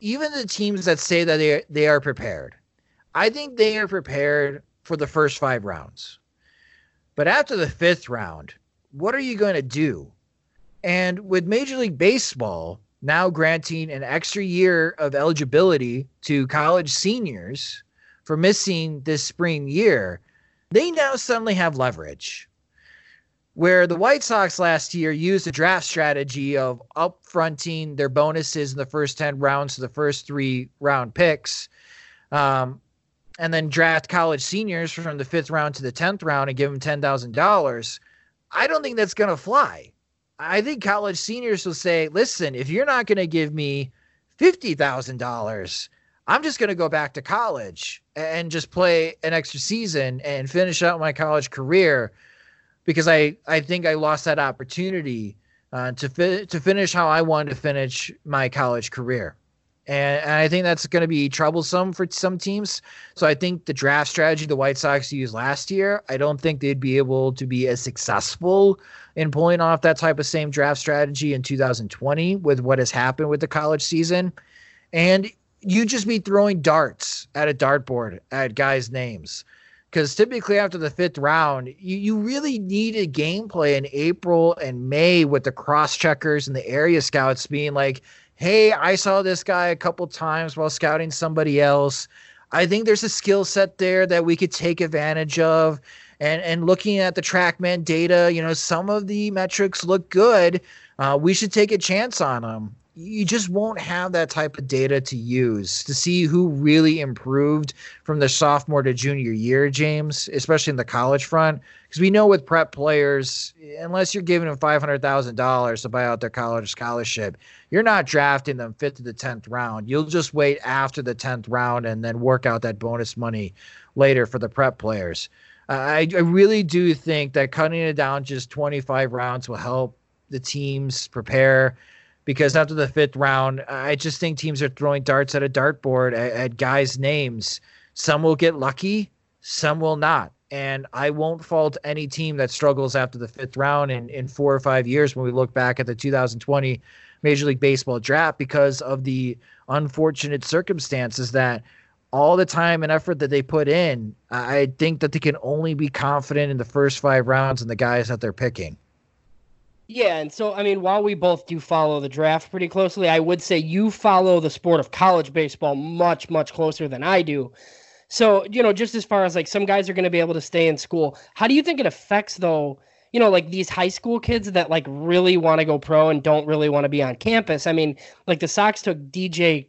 even the teams that say that they they are prepared, I think they are prepared for the first five rounds. But after the fifth round, what are you going to do? And with Major League Baseball now granting an extra year of eligibility to college seniors for missing this spring year, they now suddenly have leverage. Where the White Sox last year used a draft strategy of upfronting their bonuses in the first 10 rounds to the first three round picks, um, and then draft college seniors from the fifth round to the 10th round and give them $10,000. I don't think that's going to fly. I think college seniors will say, listen, if you're not going to give me $50,000, I'm just going to go back to college and just play an extra season and finish out my college career because I, I think I lost that opportunity uh, to fi- to finish how I wanted to finish my college career. And, and I think that's going to be troublesome for some teams. So I think the draft strategy the White Sox used last year, I don't think they'd be able to be as successful in pulling off that type of same draft strategy in 2020 with what has happened with the college season. And you just be throwing darts at a dartboard at guys' names. Because typically after the fifth round, you, you really need a gameplay in April and May with the cross checkers and the area scouts being like, hey, I saw this guy a couple times while scouting somebody else. I think there's a skill set there that we could take advantage of. And and looking at the TrackMan data, you know, some of the metrics look good. Uh, we should take a chance on them you just won't have that type of data to use to see who really improved from the sophomore to junior year, James, especially in the college front. Because we know with prep players, unless you're giving them $500,000 to buy out their college scholarship, you're not drafting them fifth to the 10th round. You'll just wait after the 10th round and then work out that bonus money later for the prep players. I, I really do think that cutting it down just 25 rounds will help the teams prepare because after the fifth round, I just think teams are throwing darts at a dartboard at, at guys' names. Some will get lucky, some will not. And I won't fault any team that struggles after the fifth round in, in four or five years when we look back at the 2020 Major League Baseball draft because of the unfortunate circumstances that all the time and effort that they put in, I think that they can only be confident in the first five rounds and the guys that they're picking. Yeah, and so I mean, while we both do follow the draft pretty closely, I would say you follow the sport of college baseball much, much closer than I do. So, you know, just as far as like some guys are going to be able to stay in school, how do you think it affects though? You know, like these high school kids that like really want to go pro and don't really want to be on campus. I mean, like the Sox took DJ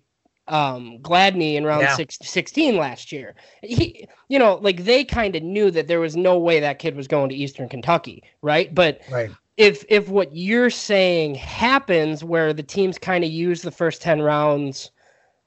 um, Gladney in round yeah. six, 16 last year. He, you know, like they kind of knew that there was no way that kid was going to Eastern Kentucky, right? But right if if what you're saying happens where the teams kind of use the first 10 rounds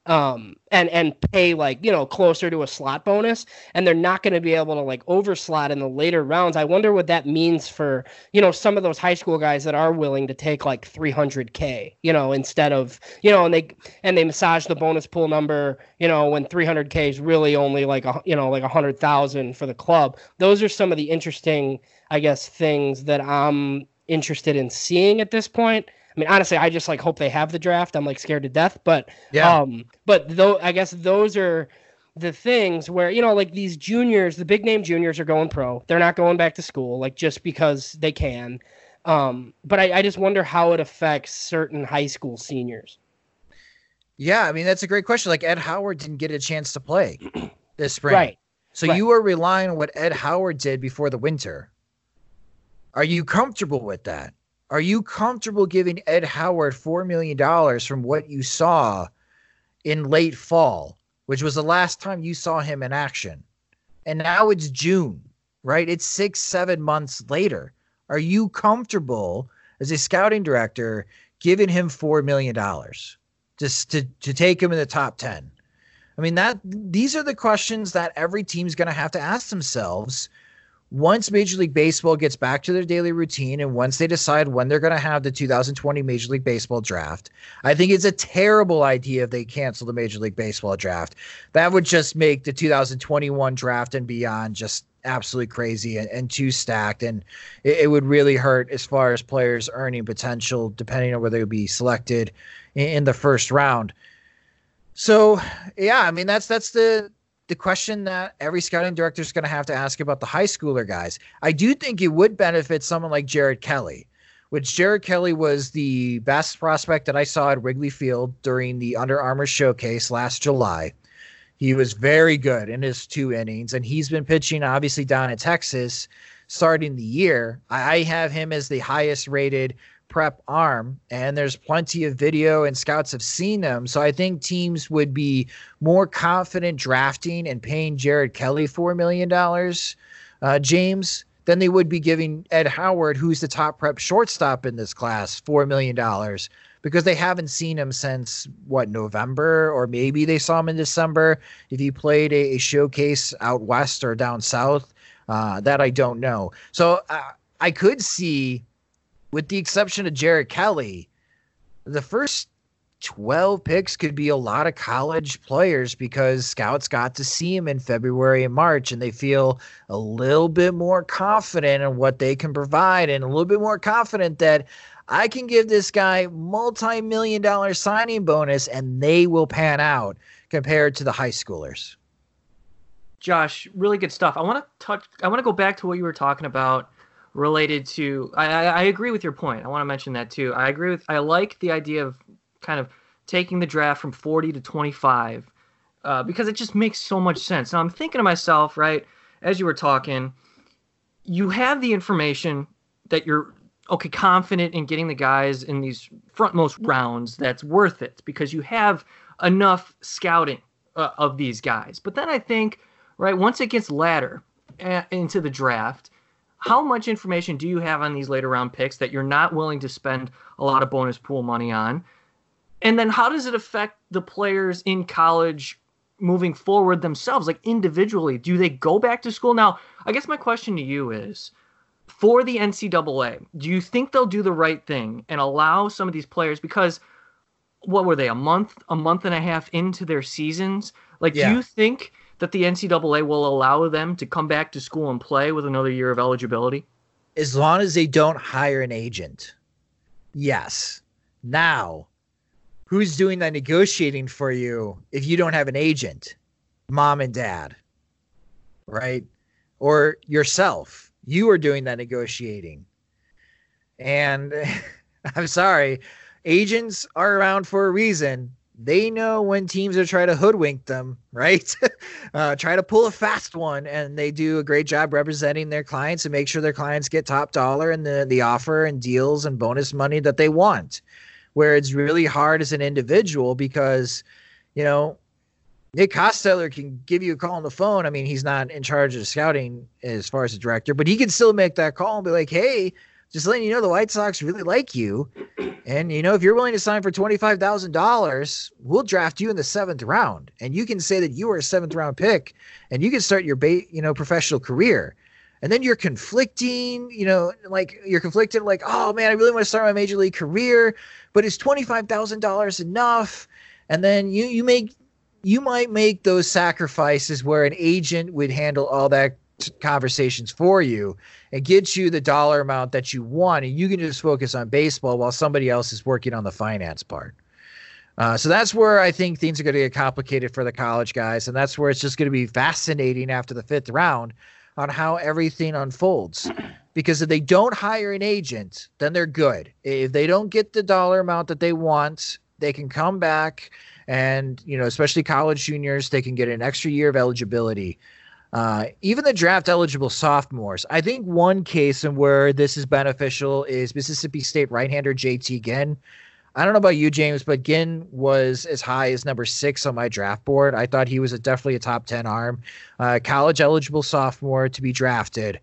um and and pay like you know closer to a slot bonus and they're not going to be able to like overslot in the later rounds i wonder what that means for you know some of those high school guys that are willing to take like 300k you know instead of you know and they and they massage the bonus pool number you know when 300k is really only like a you know like a hundred thousand for the club. Those are some of the interesting i guess things that i'm interested in seeing at this point. I mean, honestly, I just like hope they have the draft. I'm like scared to death, but yeah. Um, but though I guess those are the things where you know, like these juniors, the big name juniors are going pro. They're not going back to school, like just because they can. Um, but I, I just wonder how it affects certain high school seniors. Yeah, I mean that's a great question. Like Ed Howard didn't get a chance to play this spring, right? So right. you are relying on what Ed Howard did before the winter. Are you comfortable with that? Are you comfortable giving Ed Howard $4 million from what you saw in late fall, which was the last time you saw him in action? And now it's June, right? It's six, seven months later. Are you comfortable as a scouting director giving him $4 million just to, to take him in the top 10? I mean, that these are the questions that every team's going to have to ask themselves once Major League Baseball gets back to their daily routine and once they decide when they're going to have the 2020 Major League Baseball draft, I think it's a terrible idea if they cancel the Major League Baseball draft. That would just make the 2021 draft and beyond just absolutely crazy and, and too stacked. And it, it, would really hurt as far as players earning potential, depending on whether they would be selected in, in the first round. So yeah, I mean that's that's the the question that every scouting director is going to have to ask about the high schooler guys. I do think it would benefit someone like Jared Kelley, which Jared Kelley was the best prospect that I saw at Wrigley Field during the Under Armour showcase last July. He was very good in his two innings, and he's been pitching obviously down in Texas starting the year. I, I have him as the highest rated prep arm, and there's plenty of video, and scouts have seen them. So I think teams would be more confident drafting and paying Jared Kelley $4 million, uh, James, than they would be giving Ed Howard, who's the top prep shortstop in this class, $4 million because they haven't seen him since what November or maybe they saw him in December. If he played a, a showcase out west or down south, uh, that I don't know. So uh, I could see, with the exception of Jared Kelley, the first 12 picks could be a lot of college players because scouts got to see him in February and March and they feel a little bit more confident in what they can provide and a little bit more confident that I can give this guy multi-million dollar signing bonus and they will pan out compared to the high schoolers. Josh, really good stuff. I want to touch I want to go back to what you were talking about related to I, I, agree with your point. I want to mention that too. I agree with I like the idea of kind of taking the draft from 40 to 25 uh, because it just makes so much sense. Now I'm thinking to myself, right, as you were talking, you have the information that you're okay, confident in getting the guys in these frontmost rounds that's worth it because you have enough scouting uh, of these guys. But then I think, right, once it gets later uh, into the draft, how much information do you have on these later round picks that you're not willing to spend a lot of bonus pool money on? And then how does it affect the players in college moving forward themselves, like individually? Do they go back to school? Now, I guess my question to you is for the NCAA, do you think they'll do the right thing and allow some of these players because what were they a month, a month and a half into their seasons? Like, yeah. do you think that the NCAA will allow them to come back to school and play with another year of eligibility? As long as they don't hire an agent. Yes. Now, who's doing that negotiating for you if you don't have an agent? Mom and dad, right? Or yourself you are doing that negotiating. And <laughs> I'm sorry, agents are around for a reason. They know when teams are trying to hoodwink them, right? <laughs> uh, try to pull a fast one, and they do a great job representing their clients and make sure their clients get top dollar and the, the offer and deals and bonus money that they want. Where it's really hard as an individual because, you know, Nick Hostetler can give you a call on the phone. I mean, he's not in charge of scouting as far as the director, but he can still make that call and be like, hey, just letting you know the White Sox really like you. And, you know, if you're willing to sign for $25,000, we'll draft you in the seventh round. And you can say that you are a seventh round pick and you can start your, ba- you know, professional career. And then you're conflicting, you know, like you're conflicted, like, oh man, I really want to start my major league career, but is $25,000 enough? And then you, you make you might make those sacrifices where an agent would handle all that conversations for you and get you the dollar amount that you want and you can just focus on baseball while somebody else is working on the finance part uh, so that's where I think things are going to get complicated for the college guys, and that's where it's just going to be fascinating after the fifth round on how everything unfolds. Because if they don't hire an agent, then they're good. If they don't get the dollar amount that they want, they can come back and you know especially college juniors they can get an extra year of eligibility uh, even the draft eligible sophomores. I think one case in where this is beneficial is mississippi state right-hander jt ginn. I don't know about you james but ginn was as high as number six on my draft board. I thought he was a, definitely a top 10 arm uh, college eligible sophomore to be drafted.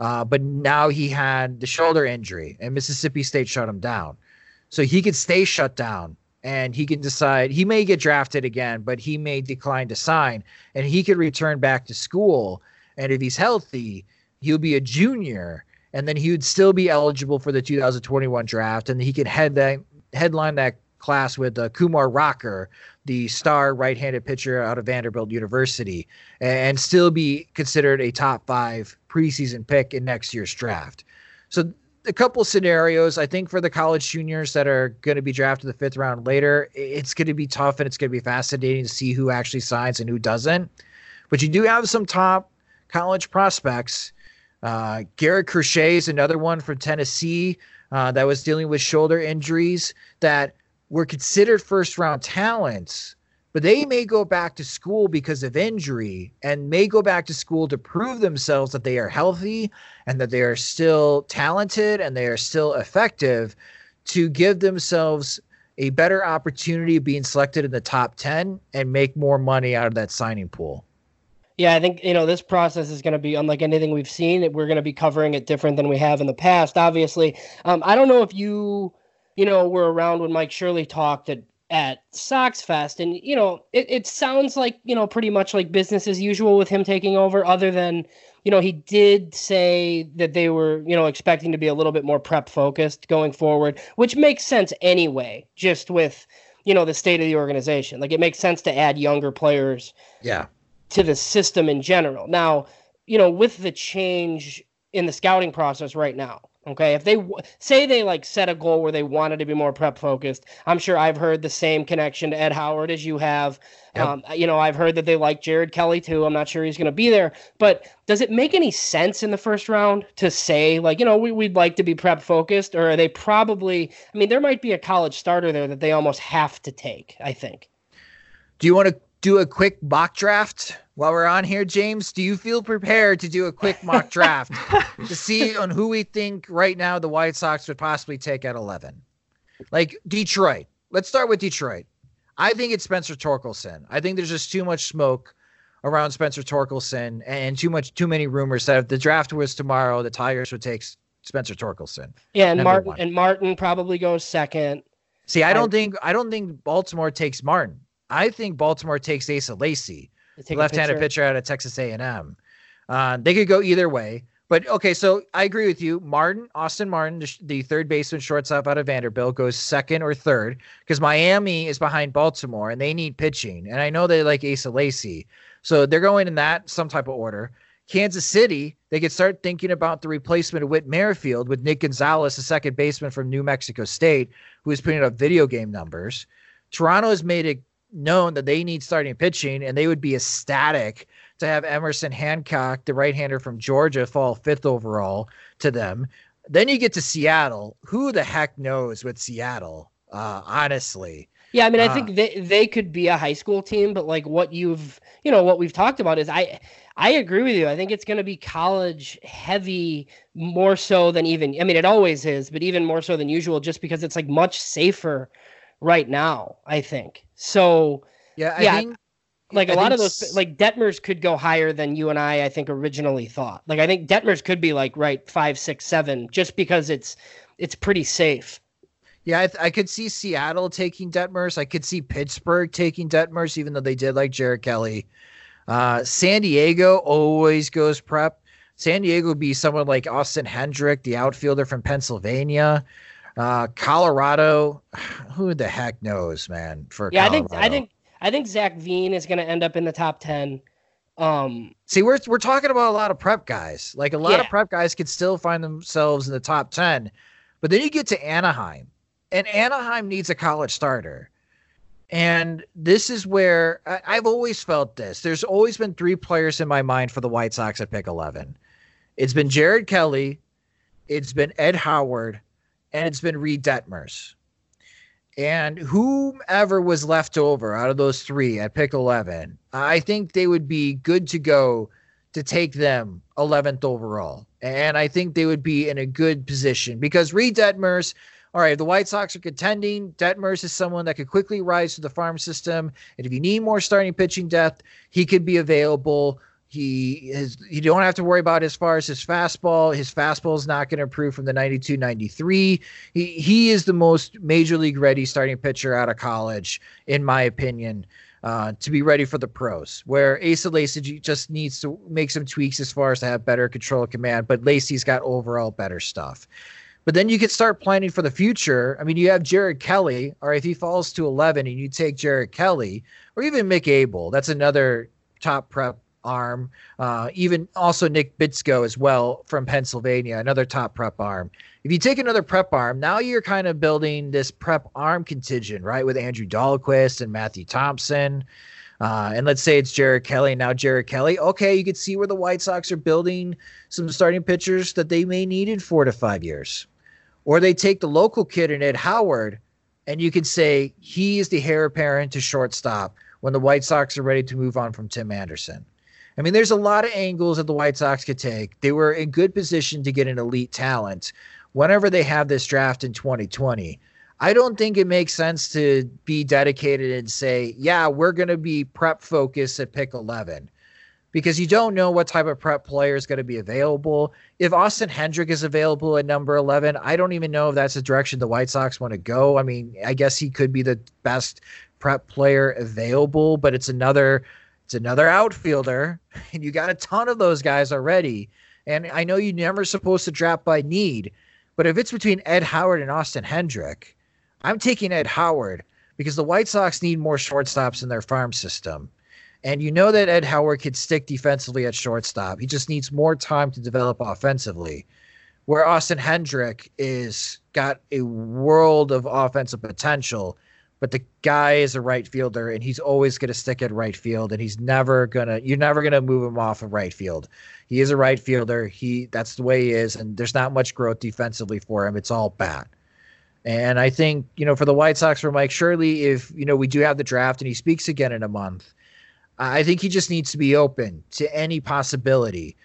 Uh, but now he had the shoulder injury and mississippi state shut him down. So he could stay shut down and he can decide he may get drafted again, but he may decline to sign and he could return back to school. And if he's healthy, he'll be a junior and then he would still be eligible for the 2021 draft and he could head that headline that class with uh, Kumar Rocker, the star right-handed pitcher out of Vanderbilt University, and still be considered a top five preseason pick in next year's draft. So a couple scenarios. I think for the college juniors that are going to be drafted the fifth round later, it's going to be tough and it's going to be fascinating to see who actually signs and who doesn't. But you do have some top college prospects. Uh, Garrett Crochet is another one from Tennessee uh, that was dealing with shoulder injuries that were considered first round talents, but they may go back to school because of injury and may go back to school to prove themselves that they are healthy and that they are still talented and they are still effective to give themselves a better opportunity of being selected in the top 10 and make more money out of that signing pool. Yeah, I think you know this process is going to be unlike anything we've seen. We're going to be covering it different than we have in the past. Obviously, um, I don't know if you, you know, were around when Mike Shirley talked at at Sox Fest, and you know, it, it sounds like you know pretty much like business as usual with him taking over. Other than you know, he did say that they were you know expecting to be a little bit more prep focused going forward, which makes sense anyway. Just with you know the state of the organization, like it makes sense to add younger players. Yeah to the system in general. Now, you know, with the change in the scouting process right now, okay, if they w- say they like set a goal where they wanted to be more prep focused, I'm sure I've heard the same connection to Ed Howard as you have. Yep. Um, you know, I've heard that they like Jared Kelley too. I'm not sure he's going to be there, but does it make any sense in the first round to say like, you know, we, we'd like to be prep focused, or are they probably? I mean, there might be a college starter there that they almost have to take. I think. Do you want to do a quick mock draft while we're on here, James? Do you feel prepared to do a quick mock <laughs> draft to see on who we think right now the White Sox would possibly take at 11? Like Detroit. Let's start with Detroit. I think it's Spencer Torkelson. I think there's just too much smoke around Spencer Torkelson and too much too many rumors that if the draft was tomorrow, the Tigers would take Spencer Torkelson. Yeah, and Martin one. and Martin probably goes second. See, I don't I, think I don't think Baltimore takes Martin. I think Baltimore takes Asa Lacy, left-handed pitcher out of Texas A&M. Uh, they could go either way. But okay, so I agree with you. Martin, Austin Martin, the, the third baseman shortstop out of Vanderbilt, goes second or third because Miami is behind Baltimore and they need pitching. And I know they like Asa Lacy. So they're going in that some type of order. Kansas City, they could start thinking about the replacement of Whit Merrifield with Nick Gonzalez, the second baseman from New Mexico State, who is putting up video game numbers. Toronto has made it known that they need starting pitching, and they would be ecstatic to have Emerson Hancock, the right hander from Georgia, fall fifth overall to them. Then you get to Seattle. Who the heck knows with Seattle? Uh, honestly. Yeah, I mean, I uh, think they they could be a high school team, but like what you've you know what we've talked about is I I agree with you. I think it's going to be college heavy more so than even I mean it always is, but even more so than usual, just because it's like much safer right now. I think so. Yeah, I yeah. Think, like a lot of those, like Detmers could go higher than you and I, I think originally thought. Like I think Detmers could be like right five, six, seven, just because it's it's pretty safe. Yeah, I, th- I could see Seattle taking Detmers. I could see Pittsburgh taking Detmers, even though they did like Jared Kelley. Uh, San Diego always goes prep. San Diego would be someone like Austin Hendrick, the outfielder from Pennsylvania. Uh, Colorado, <sighs> who the heck knows, man? For yeah, Colorado. I think I think I think Zac Veen is going to end up in the top ten. Um, see, we're we're talking about a lot of prep guys. Like a lot yeah. of prep guys could still find themselves in the top ten, but then you get to Anaheim, and Anaheim needs a college starter. And this is where I, I've always felt this. There's always been three players in my mind for the White Sox at pick 11. It's been Jared Kelley, it's been Ed Howard, and it's been Reid Detmers. And whomever was left over out of those three at pick 11, I think they would be good to go to take them 11th overall. And I think they would be in a good position because Reid Detmers, all right, the White Sox are contending, Detmers is someone that could quickly rise to the farm system. And if you need more starting pitching depth, he could be available. He is you don't have to worry about as far as his fastball. His fastball is not going to improve from the 92 93. He he is the most major league ready starting pitcher out of college, in my opinion. Uh, to be ready for the pros, where Asa Lacy just needs to make some tweaks as far as to have better control command, but Lacy's got overall better stuff. But then you can start planning for the future. I mean, you have Jared Kelley, or if he falls to 11 and you take Jared Kelley, or even Mick Abel, that's another top prep arm. Uh, even also Nick Bitsko as well from Pennsylvania, another top prep arm. If you take another prep arm, now you're kind of building this prep arm contingent, right? With Andrew Dalquist and Matthew Thompson. Uh, and let's say it's Jared Kelley. Now, Jared Kelley, okay, you can see where the White Sox are building some starting pitchers that they may need in four to five years. Or they take the local kid and Ed Howard, and you can say he is the heir apparent to shortstop when the White Sox are ready to move on from Tim Anderson. I mean, there's a lot of angles that the White Sox could take. They were in good position to get an elite talent whenever they have this draft in 2020. I don't think it makes sense to be dedicated and say, yeah, we're going to be prep focused at pick 11 because you don't know what type of prep player is going to be available. If Austin Hendrick is available at number 11, I don't even know if that's the direction the White Sox want to go. I mean, I guess he could be the best prep player available, but it's another it's another outfielder <laughs> and you got a ton of those guys already. And I know you're never supposed to draft by need, but if it's between Ed Howard and Austin Hendrick, I'm taking Ed Howard because the White Sox need more shortstops in their farm system. And you know that Ed Howard could stick defensively at shortstop. He just needs more time to develop offensively. Where Austin Hendrick is got a world of offensive potential, but the guy is a right fielder and he's always going to stick at right field and he's never going to you're never going to move him off of right field. He is a right fielder. He that's the way he is and there's not much growth defensively for him. It's all bat. And I think, you know, for the White Sox, for Mike Shirley, if, you know, we do have the draft and he speaks again in a month, I think he just needs to be open to any possibility.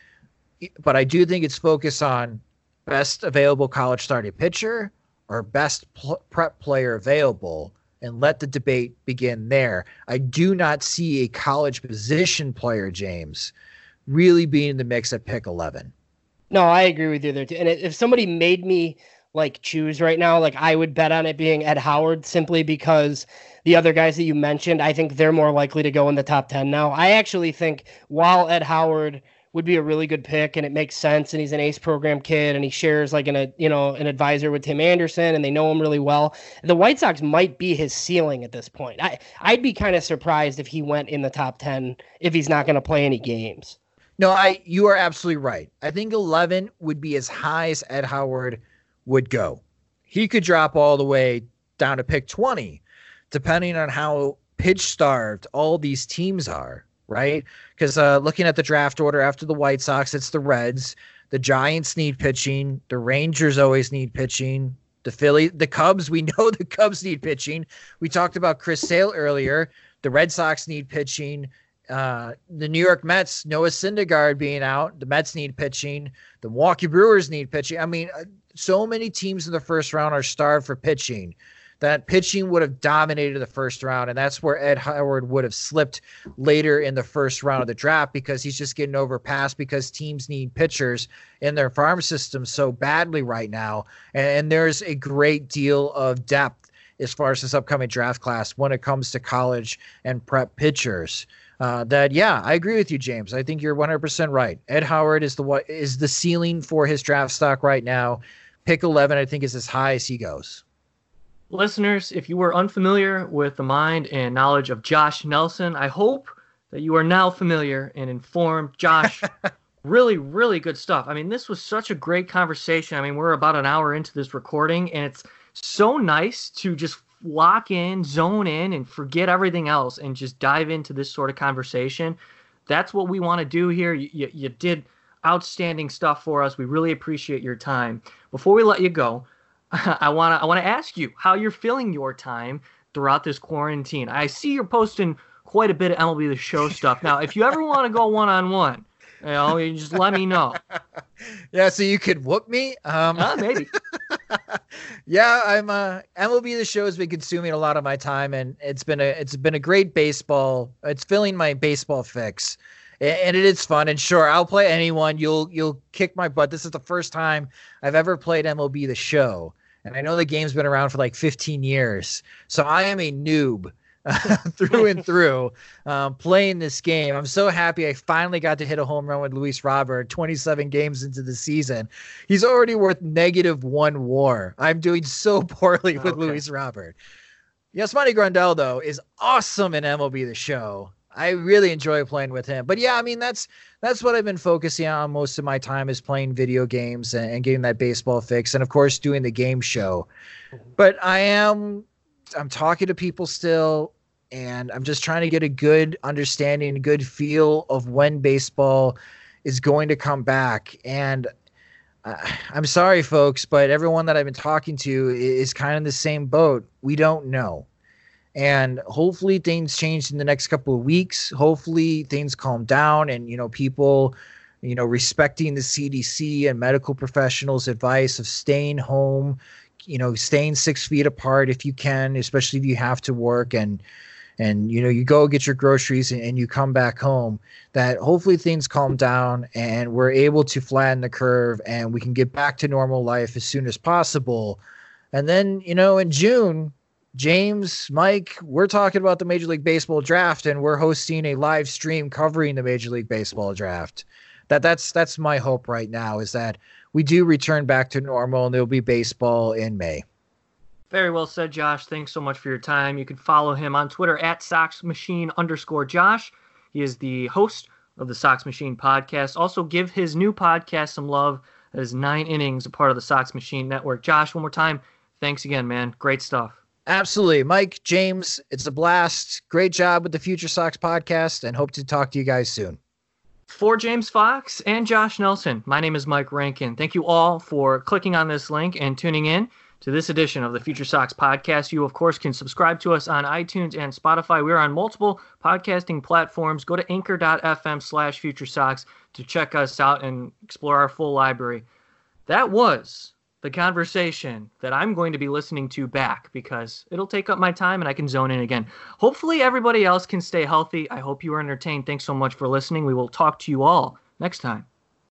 But I do think it's focused on best available college starting pitcher or best pl- prep player available and let the debate begin there. I do not see a college position player, James, really being in the mix at pick 11. No, I agree with you there too. And if somebody made me like choose right now, like I would bet on it being Ed Howard simply because the other guys that you mentioned, I think they're more likely to go in the top 10 now. I actually think while Ed Howard would be a really good pick and it makes sense and he's an ACE program kid and he shares like an a you know an advisor with Tim Anderson and they know him really well. The White Sox might be his ceiling at this point. I I'd be kind of surprised if he went in the top 10 if he's not going to play any games. No, I you are absolutely right. I think 11 would be as high as Ed Howard would go. He could drop all the way down to pick 20, depending on how pitch starved all these teams are, right? Because uh, looking at the draft order after the White Sox, it's the Reds. The Giants need pitching. The Rangers always need pitching. The Philly, the Cubs, we <laughs> know the Cubs need pitching. We talked about Chris Sale earlier. The Red Sox need pitching. Uh, the New York Mets, Noah Syndergaard being out, the Mets need pitching. The Milwaukee Brewers need pitching. I mean, uh, so many teams in the first round are starved for pitching that pitching would have dominated the first round. And that's where Ed Howard would have slipped later in the first round of the draft because he's just getting overpassed because teams need pitchers in their farm system so badly right now. And, there's a great deal of depth as far as this upcoming draft class when it comes to college and prep pitchers. Uh, that yeah, I agree with you, James. I think you're 100% right. Ed Howard is the what is the ceiling for his draft stock right now pick 11, I think, is as high as he goes. Listeners, if you were unfamiliar with the mind and knowledge of Josh Nelson, I hope that you are now familiar and informed. Josh, <laughs> really, really good stuff. I mean, this was such a great conversation. I mean, we're about an hour into this recording, and it's so nice to just lock in, zone in, and forget everything else and just dive into this sort of conversation. That's what we want to do here. You, you, you did outstanding stuff for us. We really appreciate your time. Before we let you go, <laughs> I want to I want to ask you how you're feeling your time throughout this quarantine. I see you're posting quite a bit of MLB the Show <laughs> stuff. Now, if you ever want to go one on one, you know, you just let me know. <laughs> Yeah, so you could whoop me. Um, uh, maybe. yeah, I'm. Uh, MLB the Show has been consuming a lot of my time, and it's been a it's been a great baseball. It's filling my baseball fix and it is fun. And sure, I'll play anyone. You'll you'll kick my butt. This is the first time I've ever played MLB the Show, and I know the game's been around for like 15 years, so I am a noob. <laughs> through and <laughs> through um, playing this game. I'm so happy I finally got to hit a home run with Luis Robert 27 games into the season. He's already worth negative one WAR. I'm doing so <laughs> poorly with okay. Luis Robert. Yasmani Grandal, though, is awesome in MLB The Show. I really enjoy playing with him. But yeah, I mean that's that's what I've been focusing on most of my time is playing video games and, and getting that baseball fix, and of course doing the game show. But I am I'm talking to people still, and I'm just trying to get a good understanding, a good feel of when baseball is going to come back. And uh, I'm sorry, folks, but everyone that I've been talking to is kind of in the same boat. We don't know. And hopefully things change in the next couple of weeks. Hopefully things calm down and, you know, people, you know, respecting the CDC and medical professionals' advice of staying home, you know, staying six feet apart if you can, especially if you have to work and, and you know you go get your groceries and, and, you come back home that hopefully things calm down and we're able to flatten the curve and we can get back to normal life as soon as possible and then you know in june james mike we're talking about the major league baseball draft and we're hosting a live stream covering the major league baseball draft that that's that's my hope right now is that we do return back to normal and there'll be baseball in may very well said, Josh. Thanks so much for your time. You can follow him on Twitter at Sox Machine underscore Josh. He is the host of the Sox Machine podcast. Also, give his new podcast some love. That is Nine Innings, a part of the Sox Machine Network. Josh, one more time, thanks again, man. Great stuff. Absolutely. Mike, James, it's a blast. Great job with the FutureSox podcast and hope to talk to you guys soon. For James Fox and Josh Nelson, my name is Mike Rankin. Thank you all for clicking on this link and tuning in to this edition of the FutureSox podcast. You, of course, can subscribe to us on iTunes and Spotify. We're on multiple podcasting platforms. Go to anchor.fm slash FutureSox to check us out and explore our full library. That was the conversation that I'm going to be listening to back because it'll take up my time and I can zone in again. Hopefully, everybody else can stay healthy. I hope you were entertained. Thanks so much for listening. We will talk to you all next time.